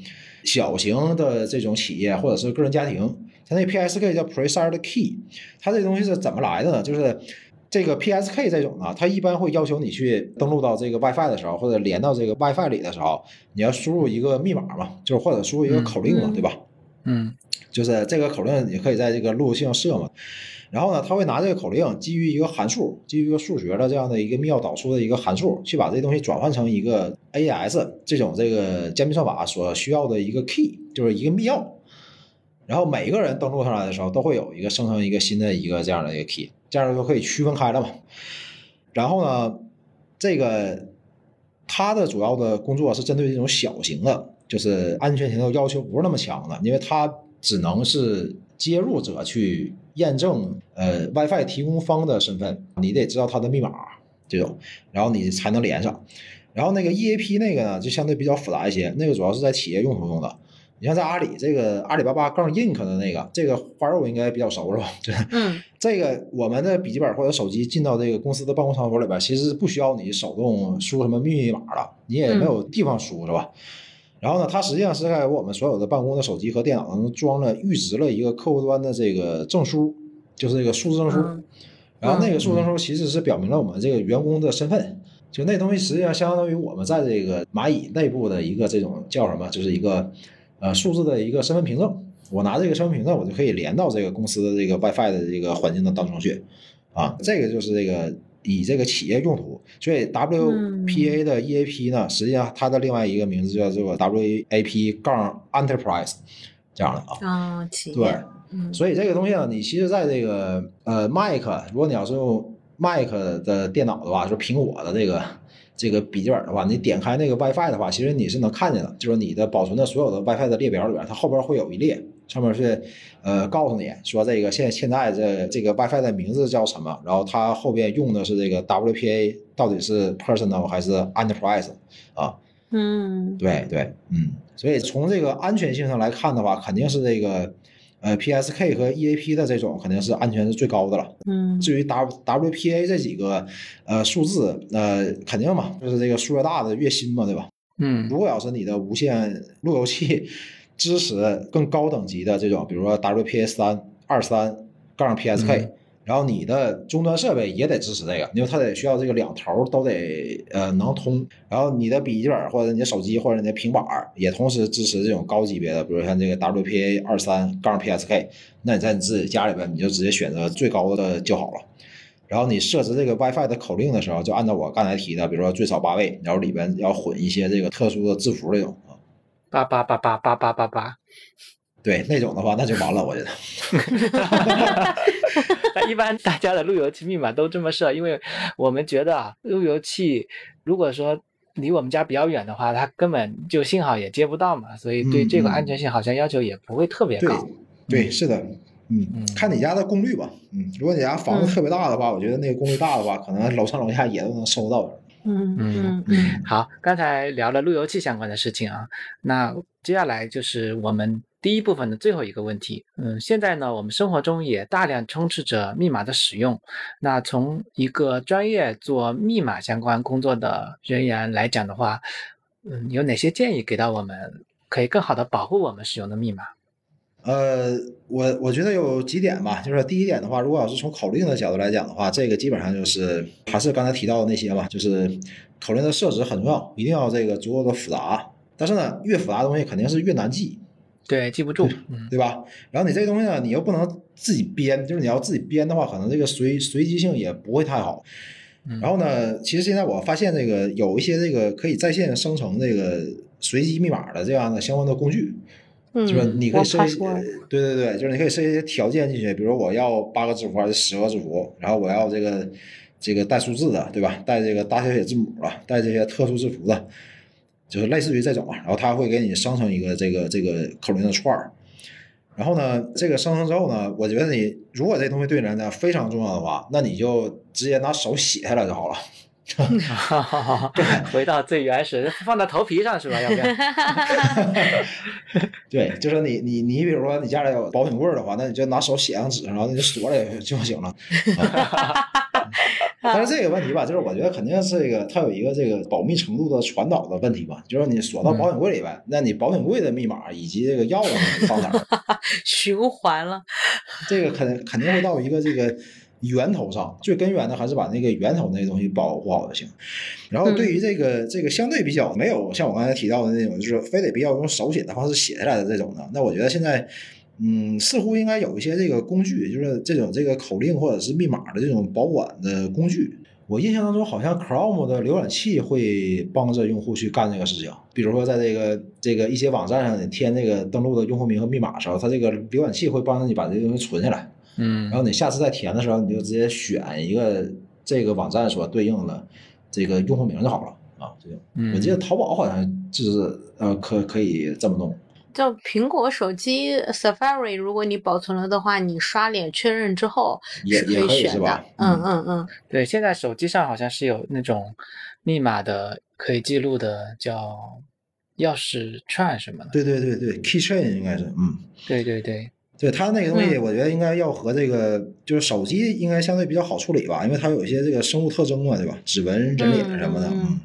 小型的这种企业或者是个人家庭。它那 PSK 叫 Preserved Key，它这东西是怎么来的呢？就是这个 PSK 这种呢，它一般会要求你去登录到这个 WiFi 的时候，或者连到这个 WiFi 里的时候，你要输入一个密码嘛，就是或者输入一个口令嘛，嗯对吧？嗯就是这个口令你可以在这个路由器上设嘛。然后呢，他会拿这个口令基于一个函数，基于一个数学的这样的一个密钥导出的一个函数，去把这东西转换成一个 AES 这种这个加密算法所需要的一个 key，就是一个密钥。然后每一个人登录上来的时候，都会有一个生成一个新的一个这样的一个 key，这样就可以区分开了嘛。然后呢，这个它的主要的工作是针对这种小型的，就是安全性的要求不是那么强的，因为它只能是接入者去验证呃 WiFi 提供方的身份，你得知道它的密码这种，然后你才能连上。然后那个 EAP 那个呢，就相对比较复杂一些，那个主要是在企业用途用的。你像在阿里这个阿里巴巴杠 Ink 的那个，这个花肉应该比较熟是吧？这嗯这个我们的笔记本或者手机进到这个公司的办公场所里边，其实不需要你手动输什么密码了，你也没有地方输是吧？然后呢，它实际上是在我们所有的办公的手机和电脑上装了预植了一个客户端的这个证书，就是这个数字证书。嗯然后那个数字证书其实是表明了我们这个员工的身份，就那东西实际上相当于我们在这个蚂蚁内部的一个这种叫什么，就是一个呃数字的一个身份凭证。我拿这个身份凭证，我就可以连到这个公司的这个 WiFi 的这个环境的当中去，啊，这个就是这个以这个企业用途，所以 WPA 的 EAP 呢，实际上它的另外一个名字叫做 WAP 杠 Enterprise 这样的啊。哦，企对，嗯所以这个东西呢，你其实在这个呃 Mac，如果你要是用 Mac 的电脑的话，就是苹果的这个这个笔记本的话，你点开那个 WiFi 的话，其实你是能看见的，就是你的保存的所有的 WiFi 的列表里边，它后边会有一列上面是呃告诉你说这个现现在这这个 WiFi 的名字叫什么，然后它后边用的是这个 WPA，到底是 Personal 还是 Enterprise 啊？嗯，对对，嗯，所以从这个安全性上来看的话，肯定是这个呃 PSK 和 EAP 的这种肯定是安全是最高的了。嗯，至于 W WPA 这几个呃数字，呃肯定嘛，就是这个数越大的越新嘛，对吧？嗯如果要是你的无线路由器支持更高等级的这种，比如说 WPA 三二三杠 PSK，、然后你的终端设备也得支持这个，因为它得需要这个两头都得呃能通，然后你的笔记本或者你的手机或者你的平板也同时支持这种高级别的，比如像这个 WPA 二三杠 PSK，那你在你自己家里边你就直接选择最高的就好了。然后你设置这个 WiFi 的口令的时候，就按照我刚才提的，比如说最少八位，然后里边要混一些这个特殊的字符这种啊。八八八八八八八八。对那种的话，那就完了，我觉得。*laughs* 那一般大家的路由器密码都这么设，因为我们觉得啊，路由器如果说离我们家比较远的话，它根本就信号也接不到嘛，所以对这个安全性好像要求也不会特别对高。对，是的，嗯嗯，看你家的功率吧，嗯，如果你家房子特别大的话，我觉得那个功率大的话，可能楼上楼下也都能收到的。嗯嗯嗯好，刚才聊了路由器相关的事情啊，那接下来就是我们第一部分的最后一个问题。嗯，现在呢，我们生活中也大量充斥着密码的使用。那从一个专业做密码相关工作的人员来讲的话，嗯，有哪些建议给到我们，可以更好的保护我们使用的密码？呃，我我觉得有几点吧，就是第一点的话，如果要是从口令的角度来讲的话，这个基本上就是还是刚才提到的那些吧，就是口令的设置很重要，一定要这个足够的复杂。但是呢，越复杂的东西肯定是越难记，对，记不住。嗯对吧？然后你这个东西呢，你又不能自己编，就是你要自己编的话，可能这个随随机性也不会太好。嗯然后呢，其实现在我发现这个有一些这个可以在线生成这个随机密码的这样的相关的工具，嗯，就是你可以设对对对，就是你可以设一些条件进去，比如我要八个字符还是十个字符，然后我要这个这个带数字的，对吧？带这个大小写字母的，带这些特殊字符的，就是类似于这种啊。然后他会给你生成一个这个这个口令的串儿。然后呢，这个生成之后呢，我觉得你如果这东西对人呢非常重要的话，那你就直接拿手写下来就好了。*laughs* 回到最原始，放到头皮上是吧？要不要？*laughs* 对，就是你你你，比如说你家里有保险柜的话，那你就拿手写上纸，然后你就锁了就行了。啊 *laughs* *laughs* 但是这个问题吧，就是我觉得肯定是这个它有一个这个保密程度的传导的问题吧，就是你锁到保险柜里边，那你保险柜的密码以及这个钥匙放哪儿？*laughs* 循环了。这个肯肯定会到一个这个源头上，最根源的还是把那个源头那个东西保护好就行。然后对于这个、这个相对比较没有像我刚才提到的那种，就是非得必要用手写的方式写下来的这种的，那我觉得现在。嗯，似乎应该有一些这个工具，就是这种这个口令或者是密码的这种保管的工具。我印象当中，好像 Chrome 的浏览器会帮着用户去干这个事情。比如说，在这个这个一些网站上，你填那个登录的用户名和密码的时候，它这个浏览器会帮着你把这个东西存下来。嗯然后你下次再填的时候，你就直接选一个这个网站所对应的这个用户名就好了啊。这种，嗯我记得淘宝好像就是呃可可以这么弄。就苹果手机 Safari，如果你保存了的话，你刷脸确认之后是也也可以选的。嗯嗯嗯嗯，对，现在手机上好像是有那种密码的可以记录的，叫钥匙串什么的。对对对对，Keychain 应该是，嗯，对对对，对它那个东西，我觉得应该要和这个就是手机应该相对比较好处理吧，因为它有一些这个生物特征嘛，对吧？指纹、人脸什么的，嗯。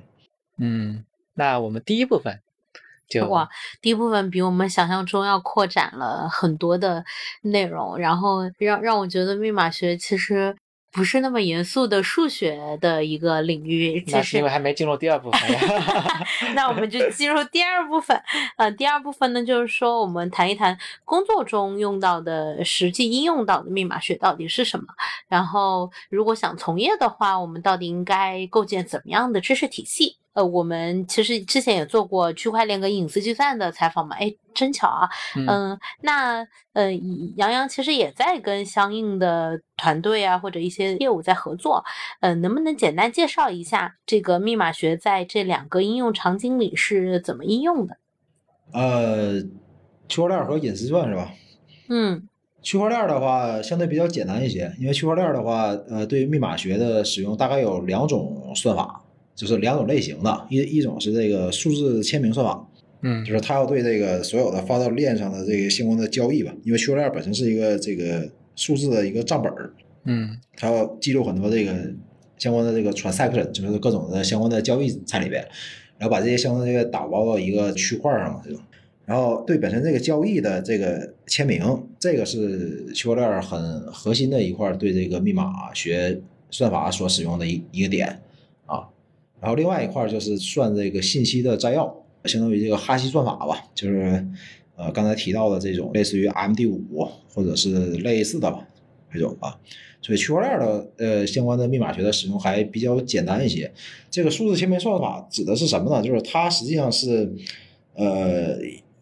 嗯，那我们第一部分就哇，第一部分比我们想象中要扩展了很多的内容，然后让让我觉得密码学其实不是那么严肃的数学的一个领域，其实那是因为还没进入第二部分呀。*laughs* 那我们就进入第二部分。呃，第二部分呢，就是说我们谈一谈工作中用到的实际应用到的密码学到底是什么。然后，如果想从业的话，我们到底应该构建怎么样的知识体系？呃，我们其实之前也做过区块链跟隐私计算的采访嘛，哎，真巧啊。嗯嗯，那呃，杨洋其实也在跟相应的团队啊，或者一些业务在合作。呃，能不能简单介绍一下这个密码学在这两个应用场景里是怎么应用的？呃，区块链和隐私计算是吧？嗯区块链的话相对比较简单一些，因为区块链的话，呃，对于密码学的使用大概有两种算法，就是两种类型的，一一种是这个数字签名算法，嗯就是它要对这个所有的发到链上的这个相关的交易吧，因为区块链本身是一个这个数字的一个账本儿，嗯它要记录很多这个相关的这个 transaction，就是各种的相关的交易在里边，然后把这些相关的这个打包到一个区块上嘛，这种。然后对本身这个交易的这个签名，这个是区块链很核心的一块对这个密码学算法所使用的一一个点啊。然后另外一块就是算这个信息的摘要，相当于这个哈希算法吧，就是呃刚才提到的这种类似于 MD 五或者是类似的吧这种啊。所以区块链的呃相关的密码学的使用还比较简单一些。这个数字签名算法指的是什么呢？就是它实际上是呃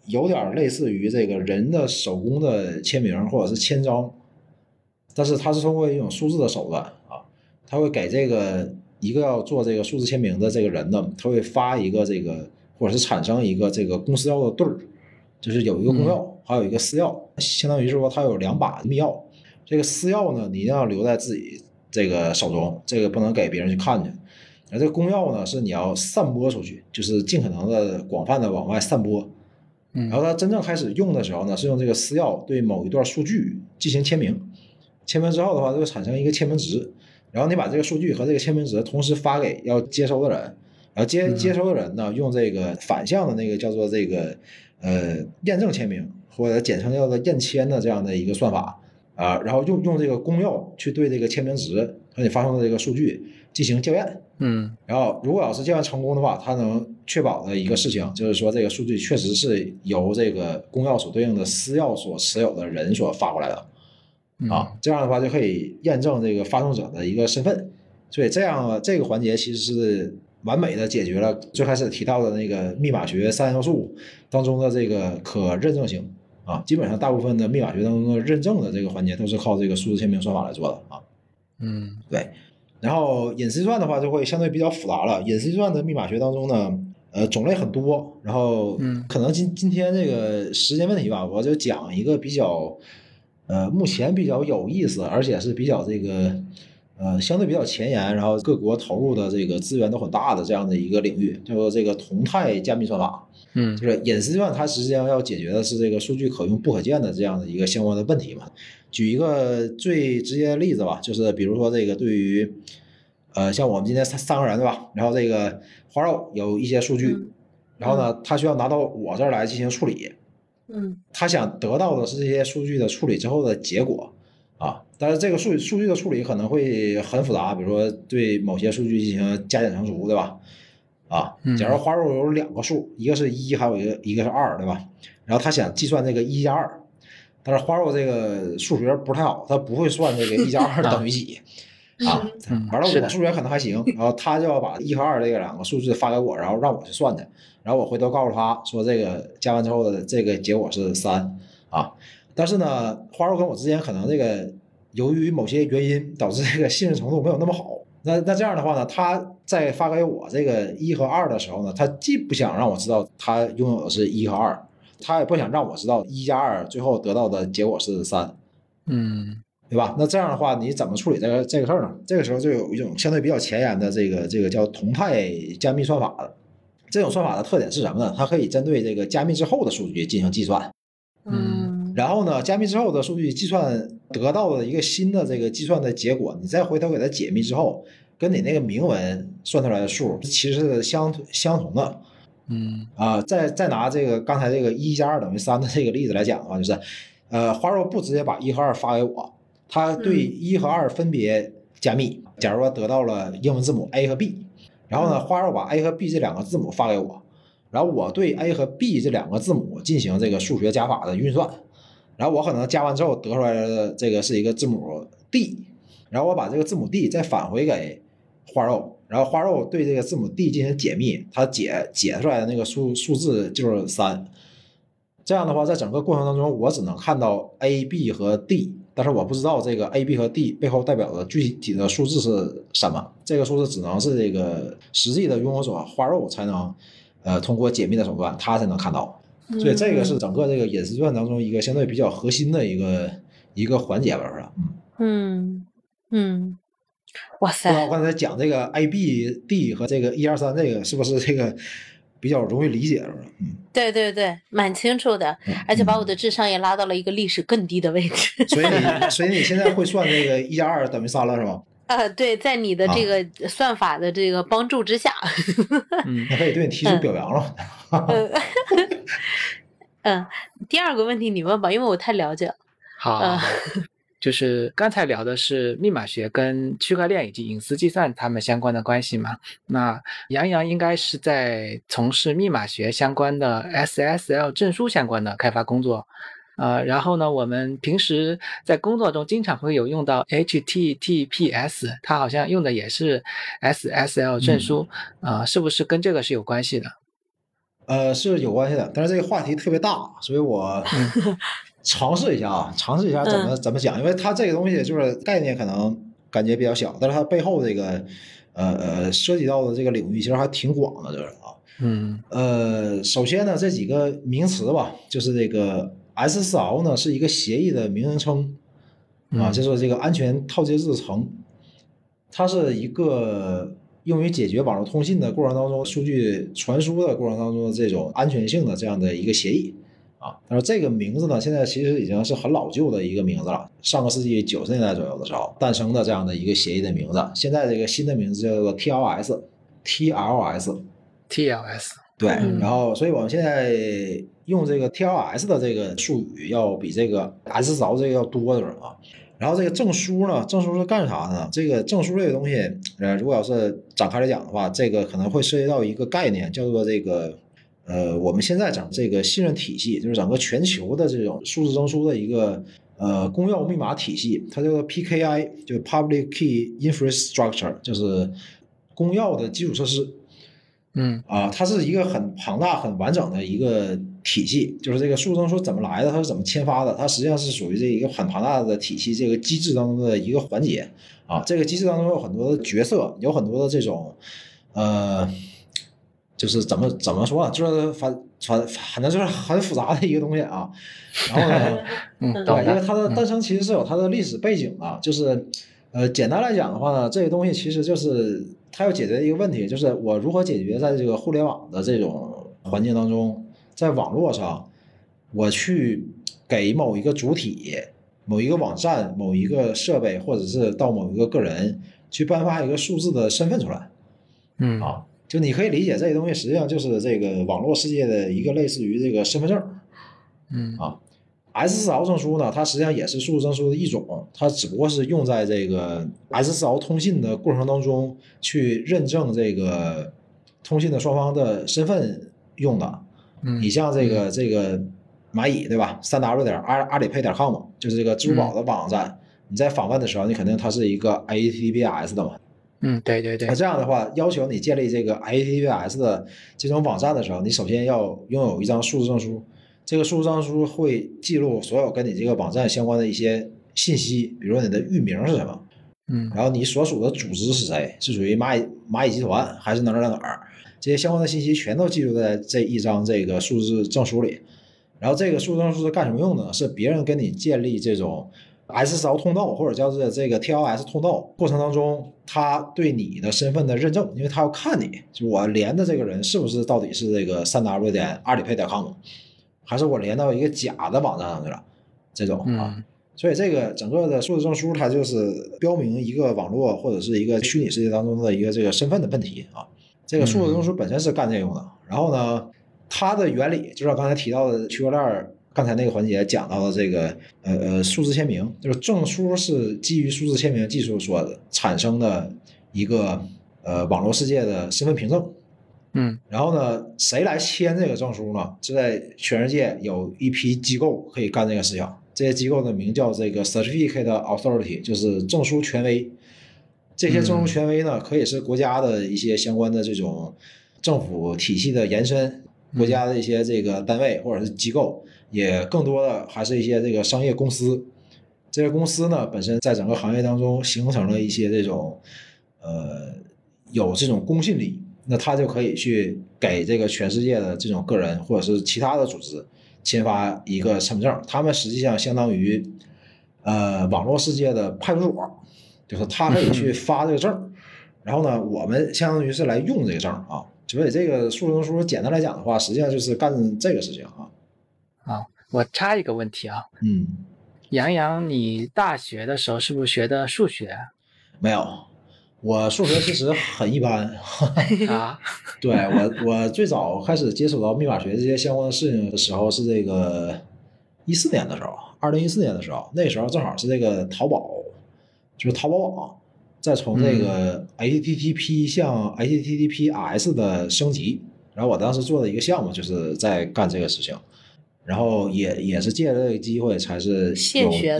有点类似于这个人的手工的签名或者是签章，但是它是通过一种数字的手段啊，它会给这个一个要做这个数字签名的这个人呢，他会发一个这个或者是产生一个这个公司钥的对儿，就是有一个公钥，还有一个私钥，相当于是说他有两把密钥。这个私钥呢，你一定要留在自己这个手中，这个不能给别人去看去。而这个公钥呢，是你要散播出去，就是尽可能的广泛的往外散播。嗯，然后他真正开始用的时候呢，是用这个私钥对某一段数据进行签名，签名之后的话，就会产生一个签名值，然后你把这个数据和这个签名值同时发给要接收的人，然后接嗯接收的人呢，用这个反向的那个叫做这个呃验证签名或者简称叫做验签的这样的一个算法啊，然后用用这个公钥去对这个签名值和你发送的这个数据进行校验。嗯然后，如果要是校验成功的话，它能确保的一个事情就是说，这个数据确实是由这个公钥所对应的私钥所持有的人所发过来的嗯啊。这样的话就可以验证这个发送者的一个身份。所以这样这个环节其实是完美的解决了最开始提到的那个密码学三要素当中的这个可认证性啊。基本上大部分的密码学当中的认证的这个环节都是靠这个数字签名算法来做的啊。嗯对，然后隐私计算的话就会相对比较复杂了。隐私计算的密码学当中呢，呃，种类很多，然后嗯可能今今天这个时间问题吧，我就讲一个比较，呃，目前比较有意思，而且是比较这个，呃，相对比较前沿，然后各国投入的这个资源都很大的这样的一个领域，叫做这个同态加密算法。嗯就是隐私计算，它实际上要解决的是这个数据可用不可见的这样的一个相关的问题嘛。举一个最直接的例子吧，就是比如说这个对于，呃，像我们今天三三个人对吧？然后这个花肉有一些数据，嗯然后呢，他需要拿到我这儿来进行处理，嗯他想得到的是这些数据的处理之后的结果啊。但是这个数数据的处理可能会很复杂，比如说对某些数据进行加减乘除，对吧？啊嗯，假如花肉有两个数，一个是一，还有一个一个是二，对吧？然后他想计算这个一加二，但是花肉这个数学不太好，他不会算这个一加二 *laughs* 等于几啊。嗯完了，是的我数学可能还行，然后他就要把一和二这个两个数字发给我，然后让我去算的，然后我回头告诉他说这个加完之后的这个结果是三啊。但是呢，花肉跟我之间可能这个由于某些原因导致这个信任程度没有那么好。那那这样的话呢，他在发给我这个一和二的时候呢，他既不想让我知道他拥有的是一和二，他也不想让我知道一加二最后得到的结果是三。嗯对吧？那这样的话，你怎么处理这个这个事儿呢？这个时候就有一种相对比较前沿的这个这个叫同态加密算法的。这种算法的特点是什么呢？它可以针对这个加密之后的数据进行计算，嗯然后呢，加密之后的数据计算得到的一个新的这个计算的结果，你再回头给它解密之后，跟你那个明文算出来的数其实是相相同的。嗯啊、再再拿这个刚才这个一加二等于三的这个例子来讲的话，就是，呃，花肉不直接把一和二发给我，他对嗯一和二分别加密。假如说得到了英文字母 A 和 B，然后呢，花肉把 A 和 B 这两个字母发给我，然后我对 A 和 B 这两个字母进行这个数学加法的运算，然后我可能加完之后得出来的这个是一个字母 D，然后我把这个字母 D 再返回给花肉，然后花肉对这个字母 D 进行解密，它解解出来的那个数数字就是三。这样的话，在整个过程当中，我只能看到 A、B 和 D，但是我不知道这个 A、B 和 D 背后代表的具体的数字是什么。这个数字只能是这个实际的拥有者花肉才能，呃，通过解密的手段，他才能看到。所以这个是整个这个隐私传当中一个相对比较核心的一个一个环节吧，是吧？嗯嗯嗯，哇不知道，刚才讲这个 A、B、D 和这个一二三这个是不是这个比较容易理解，是吧？嗯，对对对，蛮清楚的，嗯而且把我的智商也拉到了一个历史更低的位置。所以你 *laughs* 所以你现在会算这个一加二等于三了，是吧？*laughs* 呃，对，在你的这个算法的这个帮助之下，嗯 *laughs* 那可以对你提出表扬了。嗯嗯，第二个问题你问吧，因为我太了解了。好，嗯就是刚才聊的是密码学跟区块链以及隐私计算它们相关的关系嘛？那杨洋应该是在从事密码学相关的 SSL 证书相关的开发工作。呃，然后呢，我们平时在工作中经常会有用到 HTTPS，它好像用的也是 SSL 证书，啊、是不是跟这个是有关系的？呃，是有关系的，但是这个话题特别大，所以我 *laughs* 尝试一下啊，尝试一下怎么、怎么讲，因为它这个东西就是概念可能感觉比较小，但是它背后这个呃呃涉及到的这个领域其实还挺广的，就是啊。嗯。呃，首先呢，这几个名词吧，就是这个 SSL 呢是一个协议的名称啊，嗯就是这个安全套接制层，它是一个用于解决网络通信的过程当中数据传输的过程当中的这种安全性的这样的一个协议啊。但是这个名字呢，现在其实已经是很老旧的一个名字了，上个世纪九十年代左右的时候诞生的这样的一个协议的名字，现在这个新的名字叫做 TLS，TLS。，TLS，对，嗯然后所以我们现在用这个 TLS 的这个术语要比这个 SSL 这个要多点儿啊。然后这个证书呢，证书是干啥呢？这个证书这个东西，呃，如果要是展开来讲的话，这个可能会涉及到一个概念，叫做这个呃，我们现在讲这个信任体系，就是整个全球的这种数字证书的一个呃公钥密码体系，它叫做 PKI，就 Public Key Infrastructure，就是公钥的基础设施。嗯啊，它是一个很庞大、很完整的一个体系，就是这个数字证书怎么来的，它是怎么签发的，它实际上是属于这一个很庞大的体系这个机制当中的一个环节啊。这个机制当中有很多的角色，有很多的这种呃，就是怎么怎么说啊，就是反反反正就是很复杂的一个东西啊。然后呢，嗯，嗯对，因为它的诞生其实是有它的历史背景的，就是呃，简单来讲的话呢，这个东西其实就是它要解决的一个问题，就是我如何解决在这个互联网的这种环境当中，在网络上，我去给某一个主体、某一个网站、某一个设备，或者是到某一个个人去颁发一个数字的身份出来。嗯啊，就你可以理解这个东西实际上就是这个网络世界的一个类似于这个身份证。嗯啊 SSL 证书呢，它实际上也是数字证书的一种，它只不过是用在这个 SSL 通信的过程当中去认证这个通信的双方的身份用的。嗯你像这个这个蚂蚁对吧？三 w 点阿阿里 pay 点 com 就是这个支付宝的网站，你在访问的时候，你肯定它是一个 HTTPS 的嘛。嗯，对对对那，这样的话，要求你建立这个 HTTPS 的这种网站的时候，你首先要拥有一张数字证书。这个数字证书会记录所有跟你这个网站相关的一些信息，比如说你的域名是什么，嗯然后你所属的组织是谁，是属于蚂蚁蚂蚁集团还是哪儿哪儿哪儿，这些相关的信息全都记录在这一张这个数字证书里。然后这个数字证书是干什么用的呢？是别人跟你建立这种 SSL 通道或者叫做这个 TLS 通道过程当中，他对你的身份的认证，因为他要看你，就我连的这个人是不是到底是这个三 w 点阿里 pay 点 com，还是我连到一个假的网站上去了，这种啊。嗯所以这个整个的数字证书，它就是标明一个网络或者是一个虚拟世界当中的一个这个身份的问题啊。这个数字证书本身是干这用的，然后呢，它的原理就像刚才提到的区块链儿刚才那个环节讲到的这个呃呃数字签名，就是证书是基于数字签名技术所产生的一个呃网络世界的身份凭证。嗯然后呢，谁来签这个证书呢？就在全世界有一批机构可以干这个事情。这些机构的名叫这个 Certificate Authority，就是证书权威。这些证书权威呢，可以是国家的一些相关的这种政府体系的延伸，国家的一些这个单位或者是机构，也更多的还是一些这个商业公司。这些公司呢，本身在整个行业当中形成了一些这种呃有这种公信力那他就可以去给这个全世界的这种个人或者是其他的组织签发一个身份证，他们实际上相当于呃网络世界的派出所，就是他可以去发这个证，然后呢，我们相当于是来用这个证啊。所以这个诉讼书简单来讲的话，实际上就是干这个事情啊。啊，我插一个问题啊，嗯，杨洋，你大学的时候是不是学的数学？没有，我数学其实很一般。*laughs* 啊，*laughs* 对我，我最早开始接触到密码学这些相关的事情的时候是这个一四年的时候，二零一四年的时候，那时候正好是这个淘宝，就是淘宝网。在从这个 HTTP 向 HTTPS 的升级，然后我当时做的一个项目就是在干这个事情，然后也也是借着这个机会才是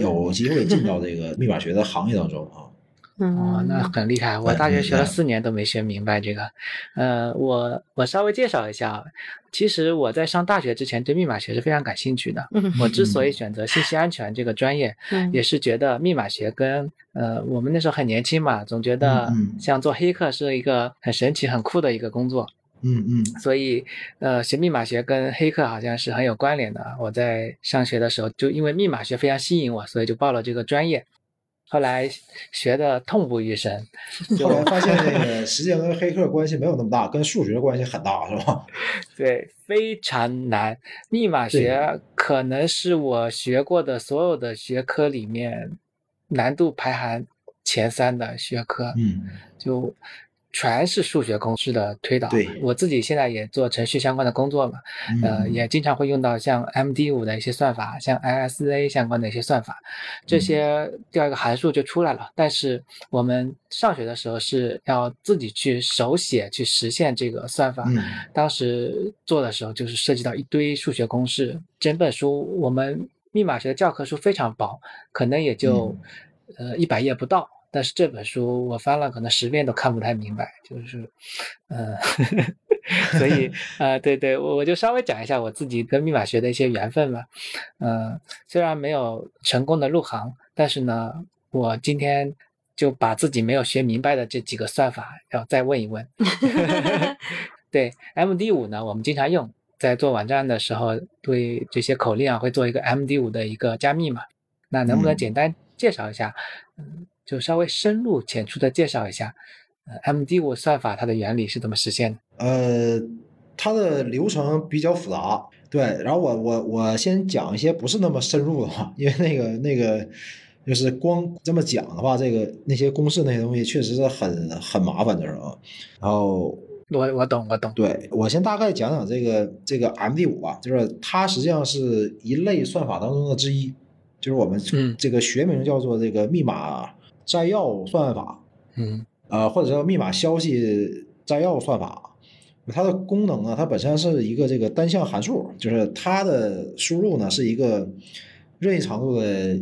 有有机会进到这个密码学的行业当中啊。*laughs* 哦，那很厉害！我大学学了四年都没学明白这个。呃，我我稍微介绍一下，其实我在上大学之前对密码学是非常感兴趣的。我之所以选择信息安全这个专业，*laughs* 也是觉得密码学跟呃我们那时候很年轻嘛，总觉得像做黑客是一个很神奇、很酷的一个工作。嗯嗯。所以呃学密码学跟黑客好像是很有关联的。我在上学的时候就因为密码学非常吸引我，所以就报了这个专业。后来学的痛不欲生，*laughs* 后来发现那个实际上跟黑客关系没有那么大，跟数学关系很大，是吧？*laughs* 对，非常难。密码学可能是我学过的所有的学科里面难度排行前三的学科。嗯，就。全是数学公式的推导。对，我自己现在也做程序相关的工作嘛，呃，也经常会用到像 MD 五的一些算法，像 ISA 相关的一些算法，这些第二个函数就出来了。但是我们上学的时候是要自己去手写去实现这个算法，当时做的时候就是涉及到一堆数学公式。整本书我们密码学的教科书非常薄，可能也就呃一百页不到。但是这本书我翻了可能十遍都看不太明白，就是，呃，*laughs* 所以呃，对对，我我就稍微讲一下我自己跟密码学的一些缘分吧。嗯，虽然没有成功的入行，但是呢，我今天就把自己没有学明白的这几个算法要再问一问。*laughs* 对，MD 五呢，我们经常用，在做网站的时候，对这些口令啊会做一个 MD 五的一个加密嘛。那能不能简单介绍一下？嗯。就稍微深入浅出的介绍一下，呃，MD 五算法它的原理是怎么实现的？呃，它的流程比较复杂，对。然后我我我先讲一些不是那么深入的话，因为那个那个就是光这么讲的话，这个那些公式那些东西确实是很很麻烦的，是吧？然后我我懂我懂。对我先大概讲讲这个这个 MD 五吧，就是它实际上是一类算法当中的之一，就是我们这个学名叫做这个密码。摘要算法，嗯，呃，或者叫密码消息摘要算法，它的功能呢，它本身是一个这个单向函数，就是它的输入呢是一个任意长度的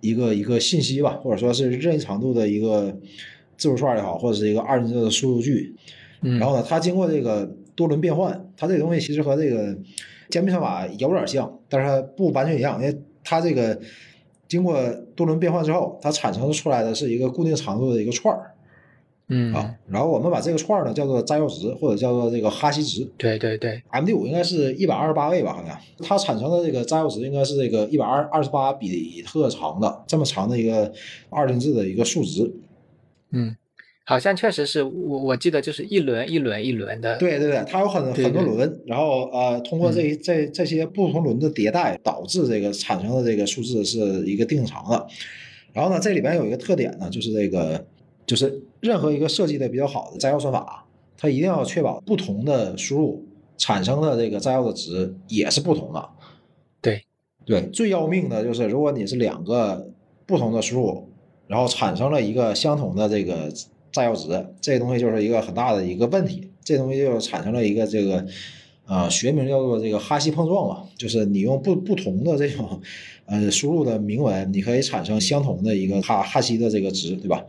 一个一个信息吧，或者说是任意长度的一个字符串也好，或者是一个二进制的数据。句，然后呢，它经过这个多轮变换，它这个东西其实和这个加密算法有点像，但是它不完全一样，因为它这个。经过多轮变换之后，它产生出来的是一个固定长度的一个串儿，嗯啊，然后我们把这个串儿呢叫做摘要值或者叫做这个哈希值。对对对，MD 五应该是一百二十八位吧，好像它产生的这个摘要值应该是这个一百二二十八比特长的这么长的一个二进制的一个数值，嗯。好像确实是我我记得就是一轮一轮一轮的，对对对，它有很很多轮，然后呃，通过这这这些不同轮的迭代，导致这个产生的这个数字是一个定长的。然后呢，这里边有一个特点呢，就是这个就是任何一个设计的比较好的摘要算法，它一定要确保不同的输入产生的这个摘要的值也是不同的。对对，最要命的就是如果你是两个不同的输入，然后产生了一个相同的这个。摘要值这东西就是一个很大的一个问题，这东西就产生了一个这个，呃，学名叫做这个哈希碰撞嘛，就是你用不不同的这种，呃，输入的铭文，你可以产生相同的一个哈哈希的这个值，对吧？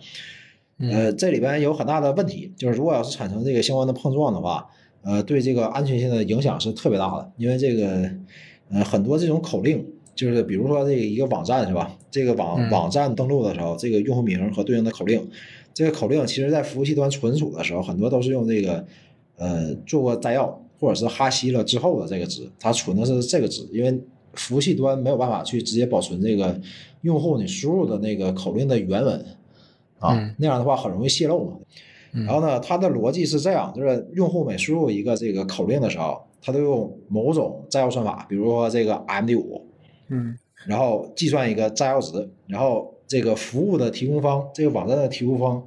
呃，这里边有很大的问题，就是如果要是产生这个相关的碰撞的话，呃，对这个安全性的影响是特别大的，因为这个，呃，很多这种口令，就是比如说这个一个网站是吧？这个网网站登录的时候，这个用户名和对应的口令。这个口令其实，在服务器端存储的时候，很多都是用这个，呃做过摘要或者是哈希了之后的这个值，它存的是这个值，因为服务器端没有办法去直接保存这个用户你输入的那个口令的原文啊，嗯那样的话很容易泄露嘛。嗯然后呢，它的逻辑是这样，就是用户每输入一个这个口令的时候，它都用某种摘要算法，比如说这个 MD 五，嗯然后计算一个摘要值，然后这个服务的提供方，这个网站的提供方，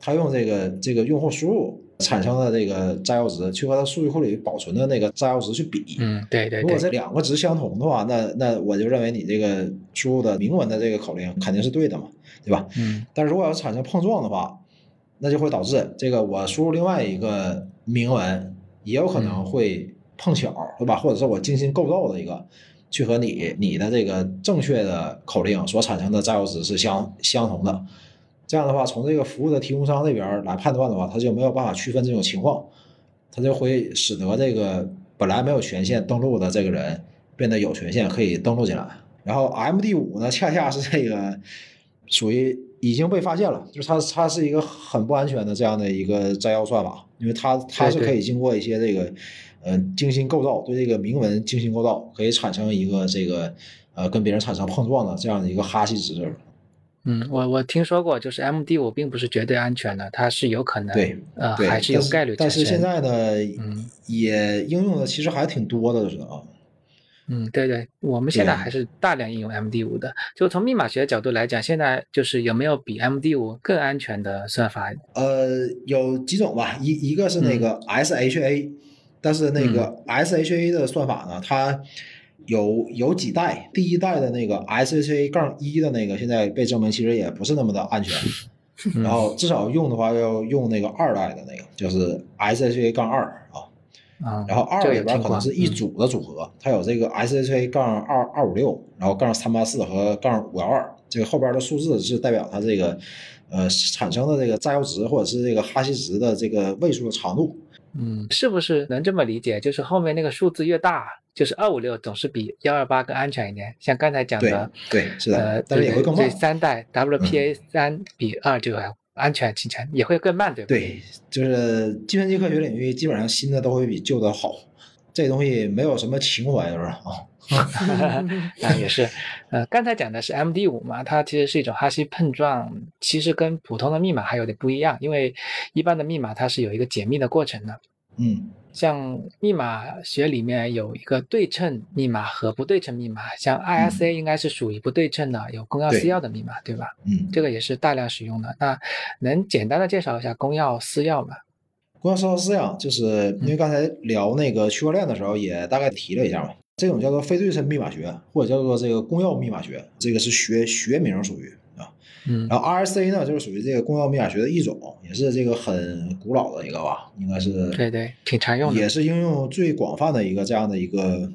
他用这个这个用户输入产生的这个摘要值，去和他数据库里保存的那个摘要值去比。嗯，对对如果，这两个值相同的话，那那我就认为你这个输入的明文的这个口令肯定是对的嘛，对吧？嗯但是如果要产生碰撞的话，那就会导致这个我输入另外一个明文，也有可能会碰巧，对吧？或者是我精心构造的一个，去和你你的这个正确的口令所产生的摘要值是相相同的。这样的话，从这个服务的提供商这边来判断的话，他就没有办法区分这种情况，他就会使得这个本来没有权限登录的这个人变得有权限可以登录进来。然后 MD 五呢，恰恰是这个属于已经被发现了，就是它它是一个很不安全的这样的一个摘要算法，因为它它是可以经过一些这个呃精心构造，对这个铭文精心构造，可以产生一个这个呃跟别人产生碰撞的这样的一个哈希值。嗯，我我听说过，就是 MD 五并不是绝对安全的，它是有可能对呃对，还是有概率但是。现在呢，嗯也应用的其实还挺多的，是啊。嗯，对对，我们现在还是大量应用 MD 五的。就从密码学角度来讲，现在就是有没有比 MD 五更安全的算法？呃，有几种吧，一一个是那个 SHA，、但是那个 SHA 的算法呢，它有有几代，第一代的那个 SHA 杠一的那个，现在被证明其实也不是那么的安全。嗯 *laughs* 然后至少用的话要用那个二代的那个，就是 SHA 杠二啊。啊，然后二里边可能是一嗯组的组合，它有这个 SHA 杠二二五六，然后杠三八四和杠五幺二，这个后边的数字是代表它这个呃产生的这个摘要值或者是这个哈希值的这个位数的长度。嗯，是不是能这么理解？就是后面那个数字越大，就是二五六总是比幺二八更安全一点。像刚才讲的，对，是的，呃，但是也会更慢。对。三代 WPA 三比二就要安全进程也会更慢，对吧？对，就是计算机科学领域，基本上新的都会比旧的好。这东西没有什么情怀，是吧？啊，*laughs* 啊，也是，呃，刚才讲的是 MD 五嘛，它其实是一种哈希碰撞，其实跟普通的密码还有点不一样，因为一般的密码它是有一个解密的过程的，嗯，像密码学里面有一个对称密码和不对称密码，像 ISA 应该是属于不对称的，有公钥私钥的密码，对吧？嗯，这个也是大量使用的。那能简单的介绍一下公钥私钥吗？公钥私钥是这样，就是因为刚才聊那个区块链的时候，也大概提了一下嘛。这种叫做非对称密码学，或者叫做这个公钥密码学，这个是学学名属于啊。嗯然后 RSA 呢，就是属于这个公钥密码学的一种，也是这个很古老的一个吧，应该是对对，挺常用的。也是应用最广泛的一个这样的一个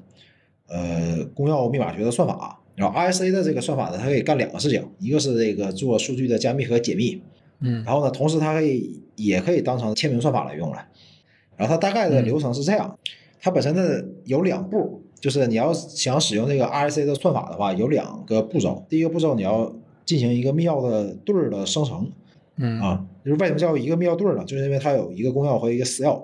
呃公钥密码学的算法。然后 RSA 的这个算法呢，它可以干两个事情，一个是这个做数据的加密和解密，嗯然后呢，同时它可以也可以当成签名算法来用了。然后它大概的流程是这样，它本身的有两步，就是你要想使用这个 RSA 的算法的话，有两个步骤。第一个步骤你要进行一个密钥的对儿的生成嗯啊，就是为什么叫一个密钥对儿呢？就是因为它有一个公钥和一个私钥。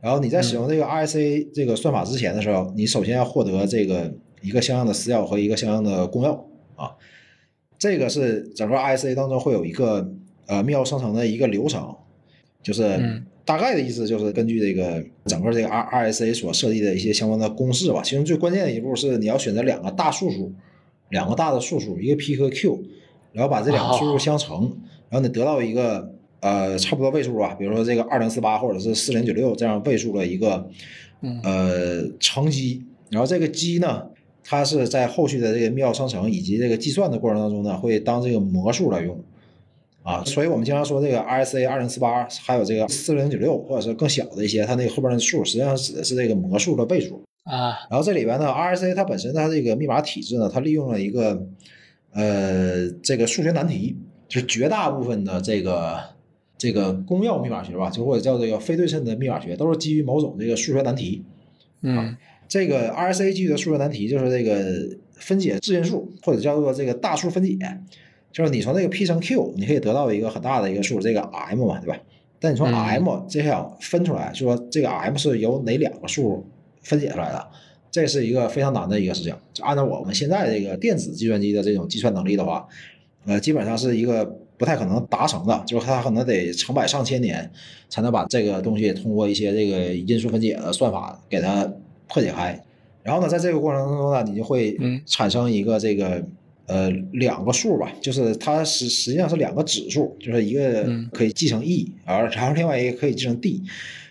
然后你在使用这个 RSA 这个算法之前的时候，你首先要获得这个一个相应的私钥和一个相应的公钥啊。这个是整个 RSA 当中会有一个呃密钥生成的一个流程，就是嗯大概的意思就是根据这个整个这个 R RSA 所设计的一些相关的公式吧。其中最关键的一步是你要选择两个大数数，两个大的数数，一个 P 和 Q，然后把这两个数数相乘，然后你得到一个呃差不多位数吧，比如说这个二零四八或者是四零九六这样位数的一个嗯呃乘积，然后这个积呢，它是在后续的这个密钥生成以及这个计算的过程当中呢，会当这个模数来用。啊，所以我们经常说这个 RSA 二零四八，还有这个四零九六，或者是更小的一些，它那个后边的数，实际上指的是这个模数的倍数。啊然后这里边呢，RSA 它本身它这个密码体制呢，它利用了一个呃这个数学难题，就是绝大部分的这个这个公钥密码学吧，就或者叫这个非对称的密码学，都是基于某种这个数学难题。嗯这个 RSA 基于的数学难题就是这个分解质因数，或者叫做这个大数分解，就是你从这个 P 乘 Q，你可以得到一个很大的一个数，这个 M 嘛，对吧？但你从嗯 M 这样分出来，说这个 M 是由哪两个数分解出来的，这是一个非常难的一个事情。就按照我们现在这个电子计算机的这种计算能力的话，呃，基本上是一个不太可能达成的，就是它可能得成百上千年才能把这个东西通过一些这个因数分解的算法给它破解开。然后呢，在这个过程当中呢，你就会嗯产生一个这个呃两个数吧，就是它实实际上是两个指数，就是一个嗯可以继承 e，而然后另外一个可以继承 d。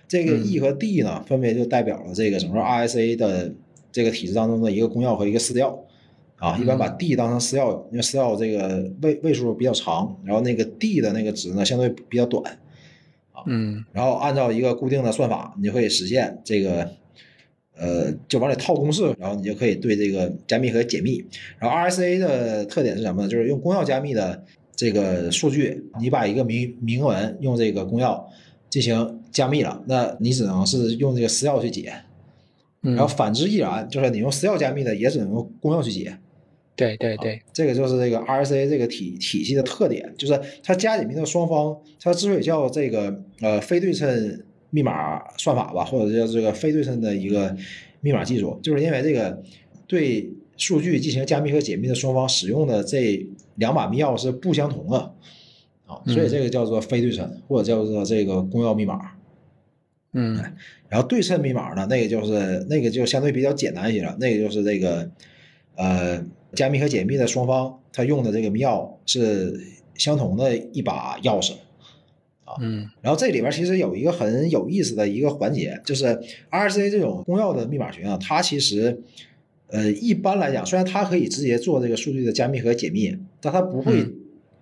这个嗯 e 和 d 呢，分别就代表了这个整个 RSA 的这个体制当中的一个公钥和一个私钥。啊，一般把 d 当成私钥，因为私钥这个位位数比较长，然后那个 d 的那个值呢相对比较短，嗯然后按照一个固定的算法，你就可以实现这个，呃，就往里套公式，然后你就可以对这个加密和解密。然后 RSA 的特点是什么呢？就是用公钥加密的这个数据，你把一个明明文用这个公钥进行加密了，那你只能是用这个私钥去解。嗯，然后反之亦然，就是你用私钥加密的也只能用公钥去解。对对对，这个就是这个 RSA 这个体体系的特点，就是它加解密的双方，它之所以叫这个呃非对称密码算法吧，或者叫这个非对称的一个密码技术，就是因为这个对数据进行加密和解密的双方使用的这两把密钥是不相同的啊，所以这个叫做非对称，或者叫做这个公钥密码。嗯然后对称密码呢，那个就是那个就相对比较简单一些了，那个就是这个呃加密和解密的双方他用的这个密钥是相同的一把钥匙。嗯然后这里边其实有一个很有意思的一个环节，就是 RSA 这种公钥的密码学啊，它其实呃一般来讲，虽然它可以直接做这个数据的加密和解密，但它不会嗯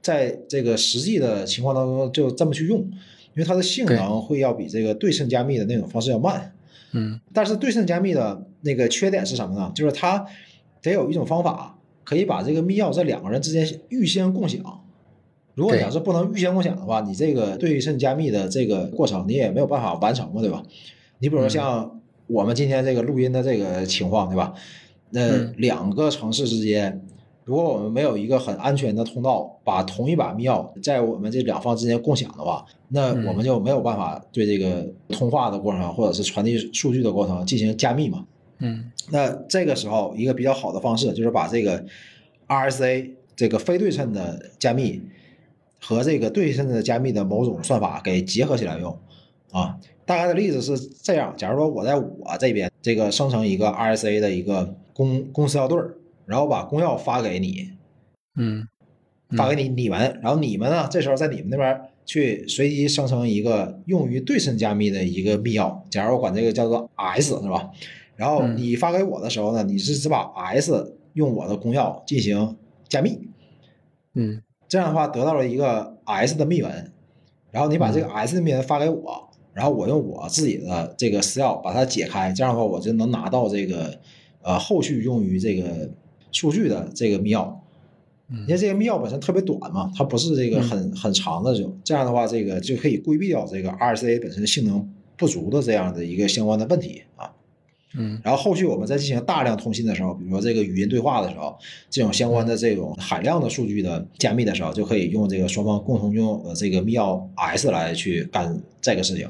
在这个实际的情况当中就这么去用，因为它的性能会要比这个对称加密的那种方式要慢。嗯但是对称加密的那个缺点是什么呢？就是它得有一种方法可以把这个密钥在两个人之间预先共享。如果你对要是不能预先共享的话，你这个对称加密的这个过程你也没有办法完成嘛，对吧？你比如说像我们今天这个录音的这个情况，对吧？那嗯两个城市之间，如果我们没有一个很安全的通道，把同一把密钥在我们这两方之间共享的话，那嗯我们就没有办法对这个通话的过程或者是传递数据的过程进行加密嘛。嗯那这个时候，一个比较好的方式就是把这个 RSA 这个非对称的加密和这个对称的加密的某种算法给结合起来用啊。大概的例子是这样：假如说我在我这边这个生成一个 RSA 的一个公公司钥对儿，然后把公钥发给你，嗯发给你你们，然后你们呢，这时候在你们那边去随机生成一个用于对称加密的一个密钥，假如我管这个叫做 S 是吧？然后嗯你发给我的时候呢，你是只把 S 用我的公钥进行加密，嗯这样的话得到了一个 S 的密文，然后你把这个 S 的密文发给我，然后我用我自己的这个私钥把它解开，这样的话我就能拿到这个呃后续用于这个数据的这个密钥。嗯因为这个密钥本身特别短嘛，它不是这个很很长的这种，这样的话，这个就可以规避掉这个 RSA 本身性能不足的这样的一个相关的问题啊。嗯然后后续我们在进行大量通信的时候，比如说这个语音对话的时候，这种相关的这种海量的数据的加密的时候，就可以用这个双方共同拥有的这个密钥 S 来去干这个事情。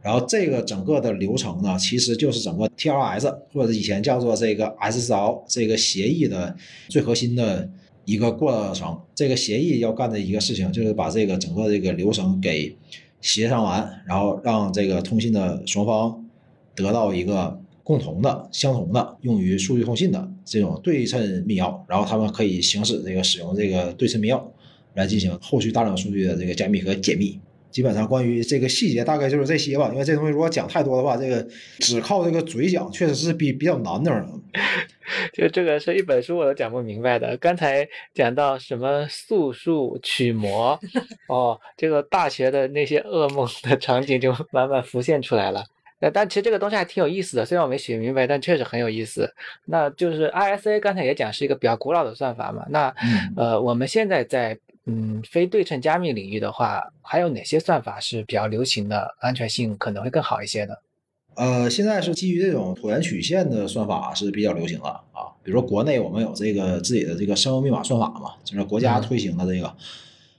然后这个整个的流程呢，其实就是整个 TLS 或者以前叫做这个 SSL 这个协议的最核心的一个过程。这个协议要干的一个事情，就是把这个整个这个流程给协商完，然后让这个通信的双方得到一个共同的、相同的用于数据通信的这种对称密钥，然后他们可以行使这个使用这个对称密钥来进行后续大量数据的这个加密和解密。基本上关于这个细节大概就是这些吧，因为这东西如果讲太多的话，这个只靠这个嘴讲确实是比比较难的。就这个是一本书我都讲不明白的。刚才讲到什么素数曲模，*laughs* 哦，这个大学的那些噩梦的场景就慢慢浮现出来了。呃，但其实这个东西还挺有意思的，虽然我没学明白，但确实很有意思。那就是 RSA 刚才也讲是一个比较古老的算法嘛。那嗯呃，我们现在在嗯非对称加密领域的话，还有哪些算法是比较流行的，安全性可能会更好一些的？呃，现在是基于这种椭圆曲线的算法是比较流行的啊。比如说国内我们有这个自己的这个生物密码算法嘛，就是国家嗯推行的这个、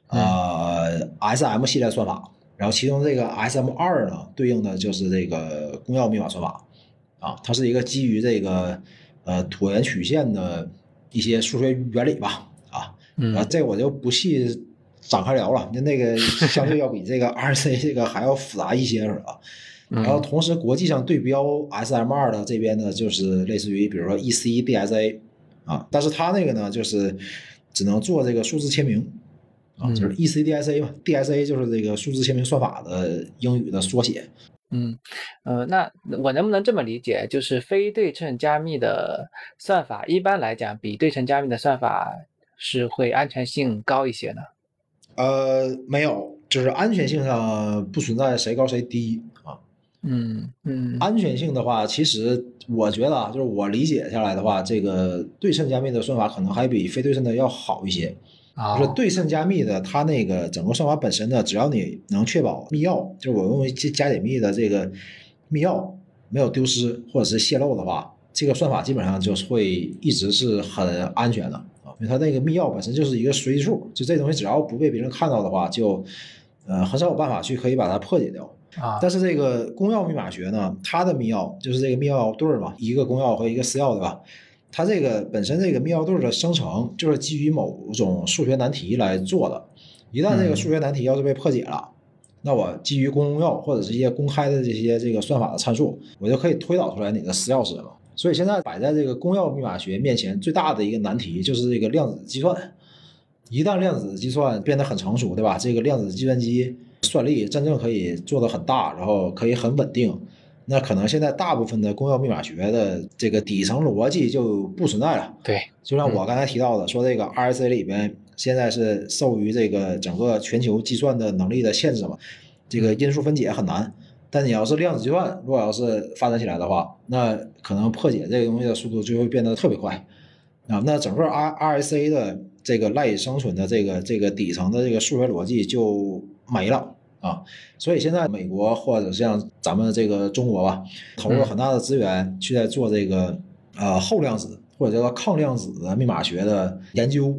呃 SM 系列算法然后其中这个 SM 二呢，对应的就是这个公钥密码算法啊，它是一个基于这个呃椭圆曲线的一些数学原理吧啊，嗯啊，这我就不细展开聊了，那那个相对要比这个 RC 这个还要复杂一些是吧？嗯然后同时国际上对标 SM 二的这边呢，就是类似于比如说 EC DSA 啊，但是它那个呢就是只能做这个数字签名啊，嗯就是 EC DSA 嘛，DSA 就是这个数字签名算法的英语的缩写。嗯，呃，那我能不能这么理解，就是非对称加密的算法，一般来讲比对称加密的算法是会安全性高一些呢？呃，没有，就是安全性上不存在谁高谁低啊。嗯嗯安全性的话，其实我觉得啊，就是我理解下来的话，这个对称加密的算法可能还比非对称的要好一些。啊就是对称加密的，它那个整个算法本身呢，只要你能确保密钥，就是我用加加解密的这个密钥没有丢失或者是泄露的话，这个算法基本上就是会一直是很安全的啊，因为它那个密钥本身就是一个随机数，就这东西只要不被别人看到的话，就呃很少有办法去可以把它破解掉。啊但是这个公钥密码学呢，它的密钥就是这个密钥对儿嘛，一个公钥和一个私钥，对吧？它这个本身这个密钥对儿的生成就是基于某种数学难题来做的。一旦这个数学难题要是被破解了，那我基于公钥或者是一些公开的这些这个算法的参数，我就可以推导出来你的私钥是什么。所以现在摆在这个公钥密码学面前最大的一个难题就是这个量子计算。一旦量子计算变得很成熟，对吧？这个量子计算机算力真正可以做得很大，然后可以很稳定，那可能现在大部分的公钥密码学的这个底层逻辑就不存在了。对，就像我刚才提到的，说这个 RSA 里边现在是受于这个整个全球计算的能力的限制嘛，这个因数分解很难。但你要是量子计算，如果要是发展起来的话，那可能破解这个东西的速度就会变得特别快啊。那整个 R RSA 的这个赖以生存的这个这个底层的这个数学逻辑就没了啊。所以现在美国或者像咱们这个中国吧，投入很大的资源去在做这个呃后量子或者叫做抗量子的密码学的研究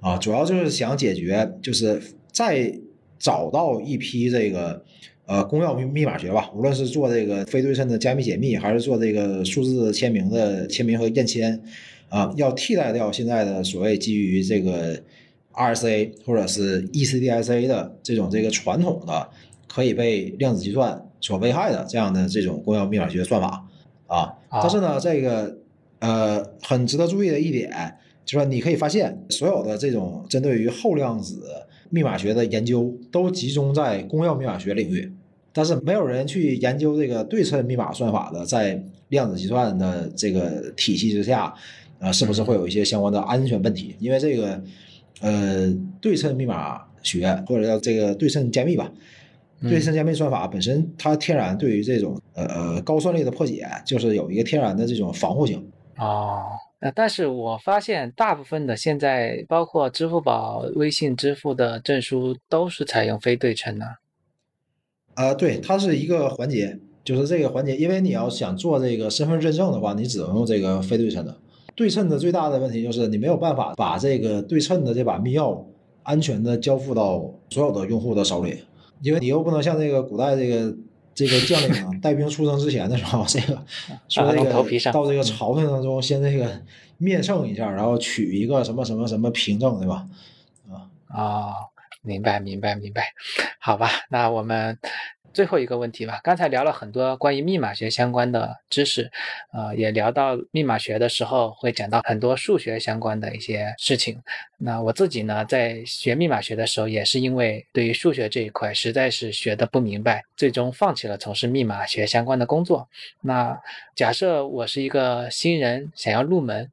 啊，主要就是想解决就是再找到一批这个。呃，公钥密密码学吧，无论是做这个非对称的加密解密，还是做这个数字签名的签名和验签，啊，要替代掉现在的所谓基于这个 RSA 或者是 E ECDSA 的这种这个传统的可以被量子计算所危害的这样的这种公钥密码学算法啊。但是呢，这个呃很值得注意的一点就是说，你可以发现所有的这种针对于后量子密码学的研究都集中在公钥密码学领域。但是没有人去研究这个对称密码算法的，在量子计算的这个体系之下，呃，是不是会有一些相关的安全问题？因为这个，呃，对称密码学或者叫这个对称加密吧，对称加密算法本身它天然对于这种呃呃高算力的破解，就是有一个天然的这种防护性。哦，呃，但是我发现大部分的现在包括支付宝、微信支付的证书都是采用非对称的。啊，对，它是一个环节，就是这个环节，因为你要想做这个身份认证的话，你只能用这个非对称的。对称的最大的问题就是你没有办法把这个对称的这把密钥安全的交付到所有的用户的手里，因为你又不能像这个古代这个这个将领啊带兵出征之前的时候，这个 *laughs* 到这个朝廷当中先这个面圣一下，然后取一个什么什么什么凭证，对吧？啊。啊，明白明白明白，好吧，那我们最后一个问题吧。刚才聊了很多关于密码学相关的知识，呃，也聊到密码学的时候会讲到很多数学相关的一些事情。那我自己呢，在学密码学的时候，也是因为对于数学这一块实在是学的不明白，最终放弃了从事密码学相关的工作。那假设我是一个新人，想要入门。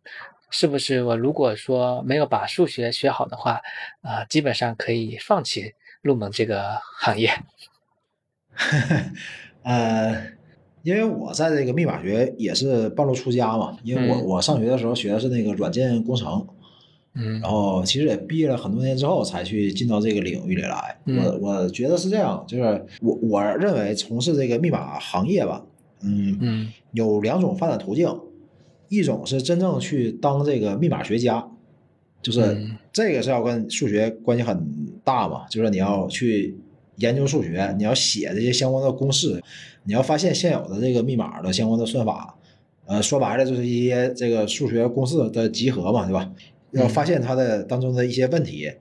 是不是我如果说没有把数学学好的话，啊、基本上可以放弃入门这个行业？*laughs* 呃，因为我在这个密码学也是半路出家嘛，因为我、嗯。我上学的时候学的是那个软件工程，嗯。然后其实也毕业了很多年之后才去进到这个领域里来。嗯。我我觉得是这样，就是我我认为从事这个密码行业吧，嗯嗯有两种发展途径，一种是真正去当这个密码学家，就是嗯。这个是要跟数学关系很大嘛，就是你要去研究数学，你要写这些相关的公式，你要发现现有的这个密码的相关的算法，呃，说白了就是一些这个数学公式的集合嘛，对吧？要发现它的当中的一些问题，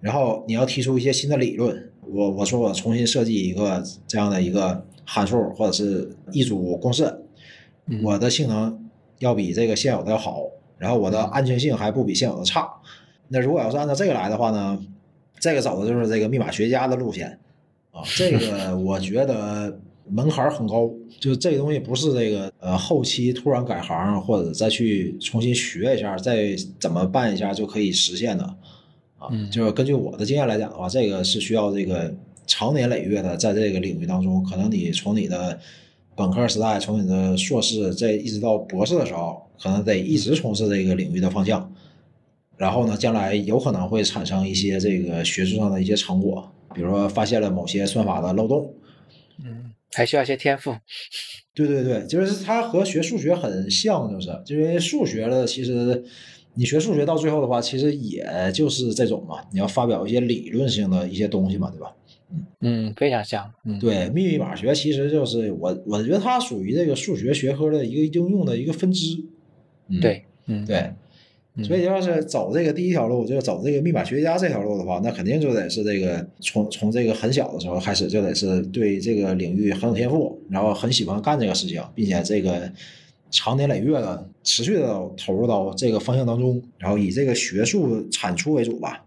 然后你要提出一些新的理论。我我说我重新设计一个这样的一个函数或者是一组公式，我的性能要比这个现有的要好，然后我的安全性还不比现有的差。那如果要是按照这个来的话呢，这个走的就是这个密码学家的路线啊。这个 *laughs* 我觉得门槛很高，就这个东西不是这个呃后期突然改行或者再去重新学一下，再怎么办一下就可以实现的。啊，就是根据我的经验来讲的话，这个是需要这个长年累月的在这个领域当中，可能你从你的本科时代，从你的硕士，这一直到博士的时候，可能得一直从事这个领域的方向。然后呢，将来有可能会产生一些这个学术上的一些成果，比如说发现了某些算法的漏洞。嗯，还需要一些天赋。对对对，就是它和学数学很像，就是，因为数学的其实。你学数学到最后的话，其实也就是这种嘛，你要发表一些理论性的一些东西嘛，对吧？嗯嗯，非常像。嗯，对，密码学其实就是我，我觉得它属于这个数学学科的一个应用的一个分支。对，嗯，对。所以要是走这个第一条路，就是走这个密码学家这条路的话，那肯定就得是这个从从这个很小的时候开始，就得是对这个领域很有天赋，然后很喜欢干这个事情，并且这个。长年累月的持续的投入到这个方向当中，然后以这个学术产出为主吧，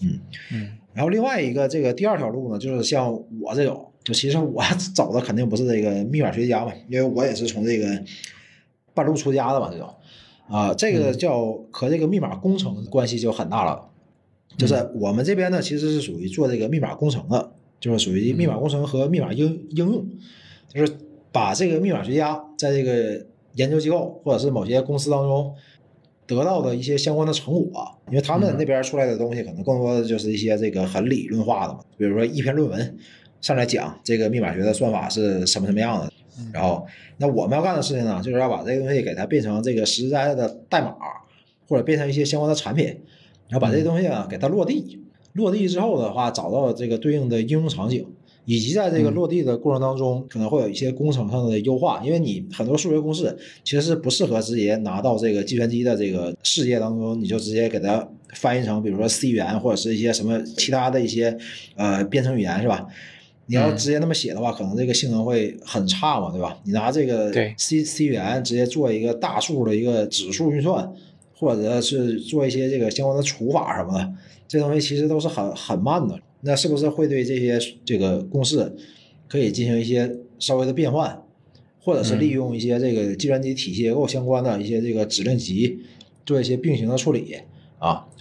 嗯嗯。然后另外一个这个第二条路呢，就是像我这种，就其实我走的肯定不是这个密码学家嘛，因为我也是从这个半路出家的嘛，这种啊，这个叫和这个密码工程关系就很大了。就是我们这边呢，其实是属于做这个密码工程的，就是属于密码工程和密码应应用，就是把这个密码学家在这个。研究机构或者是某些公司当中得到的一些相关的成果，因为他们那边出来的东西可能更多的就是一些这个很理论化的嘛，比如说一篇论文上来讲这个密码学的算法是什么什么样的，然后那我们要干的事情呢，就是要把这个东西给它变成这个实实在在的代码，或者变成一些相关的产品，然后把这些东西啊给它落地，落地之后的话找到这个对应的应用场景。以及在这个落地的过程当中，可能会有一些工程上的优化，因为你很多数学公式其实是不适合直接拿到这个计算机的这个世界当中，你就直接给它翻译成，比如说 C 语言或者是一些什么其他的一些呃编程语言，是吧？你要直接那么写的话，可能这个性能会很差嘛，对吧？你拿这个 C C 语言直接做一个大数的一个指数运算，或者是做一些这个相关的除法什么的，这东西其实都是很很慢的。那是不是会对这些这个公式可以进行一些稍微的变换，或者是利用一些这个计算机体系结构相关的一些这个指令集做一些并行的处理啊，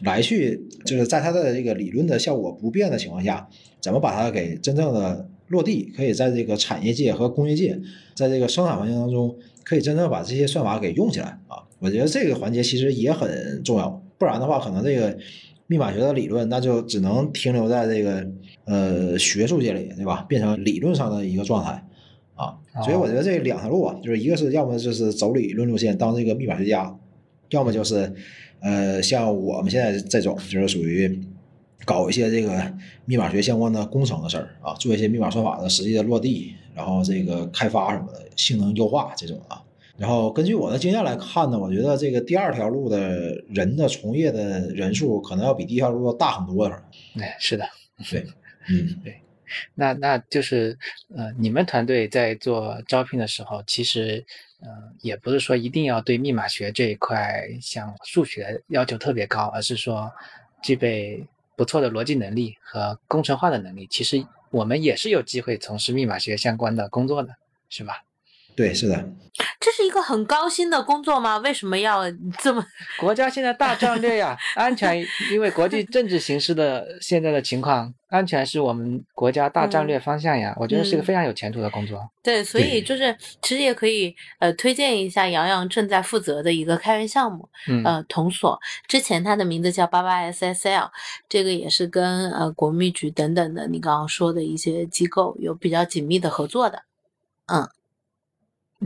来去就是在它的这个理论的效果不变的情况下，怎么把它给真正的落地，可以在这个产业界和工业界，在这个生产环境当中，可以真正把这些算法给用起来啊？我觉得这个环节其实也很重要，不然的话，可能这个。密码学的理论，那就只能停留在这个呃学术界里，对吧？变成理论上的一个状态啊。所以我觉得这两条路啊，就是一个是要么就是走理论路线当这个密码学家，要么就是呃像我们现在这种，就是属于搞一些这个密码学相关的工程的事儿啊，做一些密码算法的实际的落地，然后这个开发什么的，性能优化这种啊。然后根据我的经验来看呢，我觉得这个第二条路的人的从业的人数可能要比第一条路要大很多。哎，是的，*laughs* 对，*laughs* 嗯，对。那那就是呃，你们团队在做招聘的时候，其实嗯，也不是说一定要对密码学这一块像数学要求特别高，而是说具备不错的逻辑能力和工程化的能力。其实我们也是有机会从事密码学相关的工作的，是吧？对，是的，这是一个很高薪的工作吗？为什么要这么？*laughs* 国家现在大战略呀，安全，因为国际政治形势的现在的情况，安全是我们国家大战略方向呀。我觉得是一个非常有前途的工作。对，所以就是其实也可以呃推荐一下洋洋正在负责的一个开源项目，呃，同所。之前它的名字叫八八 SSL，这个也是跟呃国密局等等的你刚刚说的一些机构有比较紧密的合作的，嗯。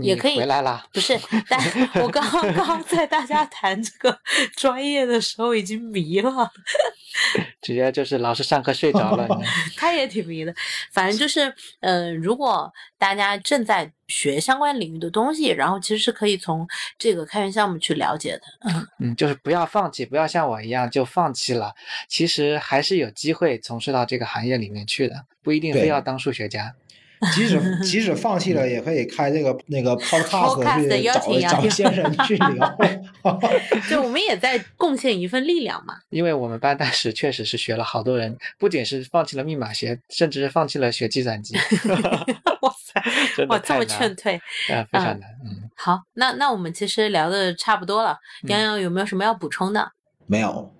也可以回来啦。不是，但我刚刚在大家谈这个专业的时候已经迷了，*laughs* 直接就是老师上课睡着了。*laughs* 他也挺迷的。反正就是，呃，如果大家正在学相关领域的东西，然后其实是可以从这个开源项目去了解的。嗯嗯，就是不要放弃，不要像我一样就放弃了。其实还是有机会从事到这个行业里面去的，不一定非要当数学家。*laughs* 即使即使放弃了，也可以开这个那个 podcast 去找找先生 *laughs* 去聊。*laughs* 就我们也在贡献一份力量嘛。因为我们班当时确实是学了好多人，不仅是放弃了密码学，甚至是放弃了学计算机。哇塞！哇，这么劝退，啊，非常难。嗯，好，那那我们其实聊的差不多了。洋洋有没有什么要补充的？没有。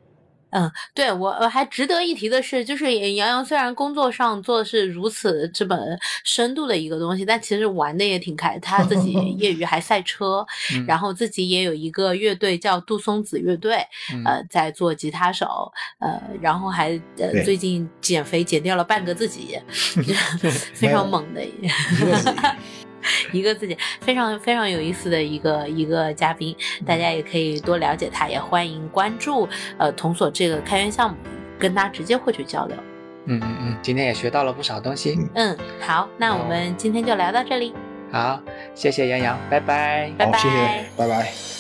嗯，对我我还值得一提的是，就是杨洋虽然工作上做的是如此这么深度的一个东西，但其实玩的也挺开。他自己 *laughs* 业余还赛车，然后自己也有一个乐队叫杜松子乐队，呃，在做吉他手，呃，然后还呃最近减肥减掉了半个自己 *laughs* *laughs* 非常猛的。*laughs* 一个自己非常非常有意思的一个一个嘉宾，大家也可以多了解他，也欢迎关注呃童所这个开源项目，跟他直接获取交流。嗯嗯嗯，今天也学到了不少东西。嗯，好，那我们今天就聊到这里。好，谢谢杨洋，拜拜。拜拜，谢谢，拜拜。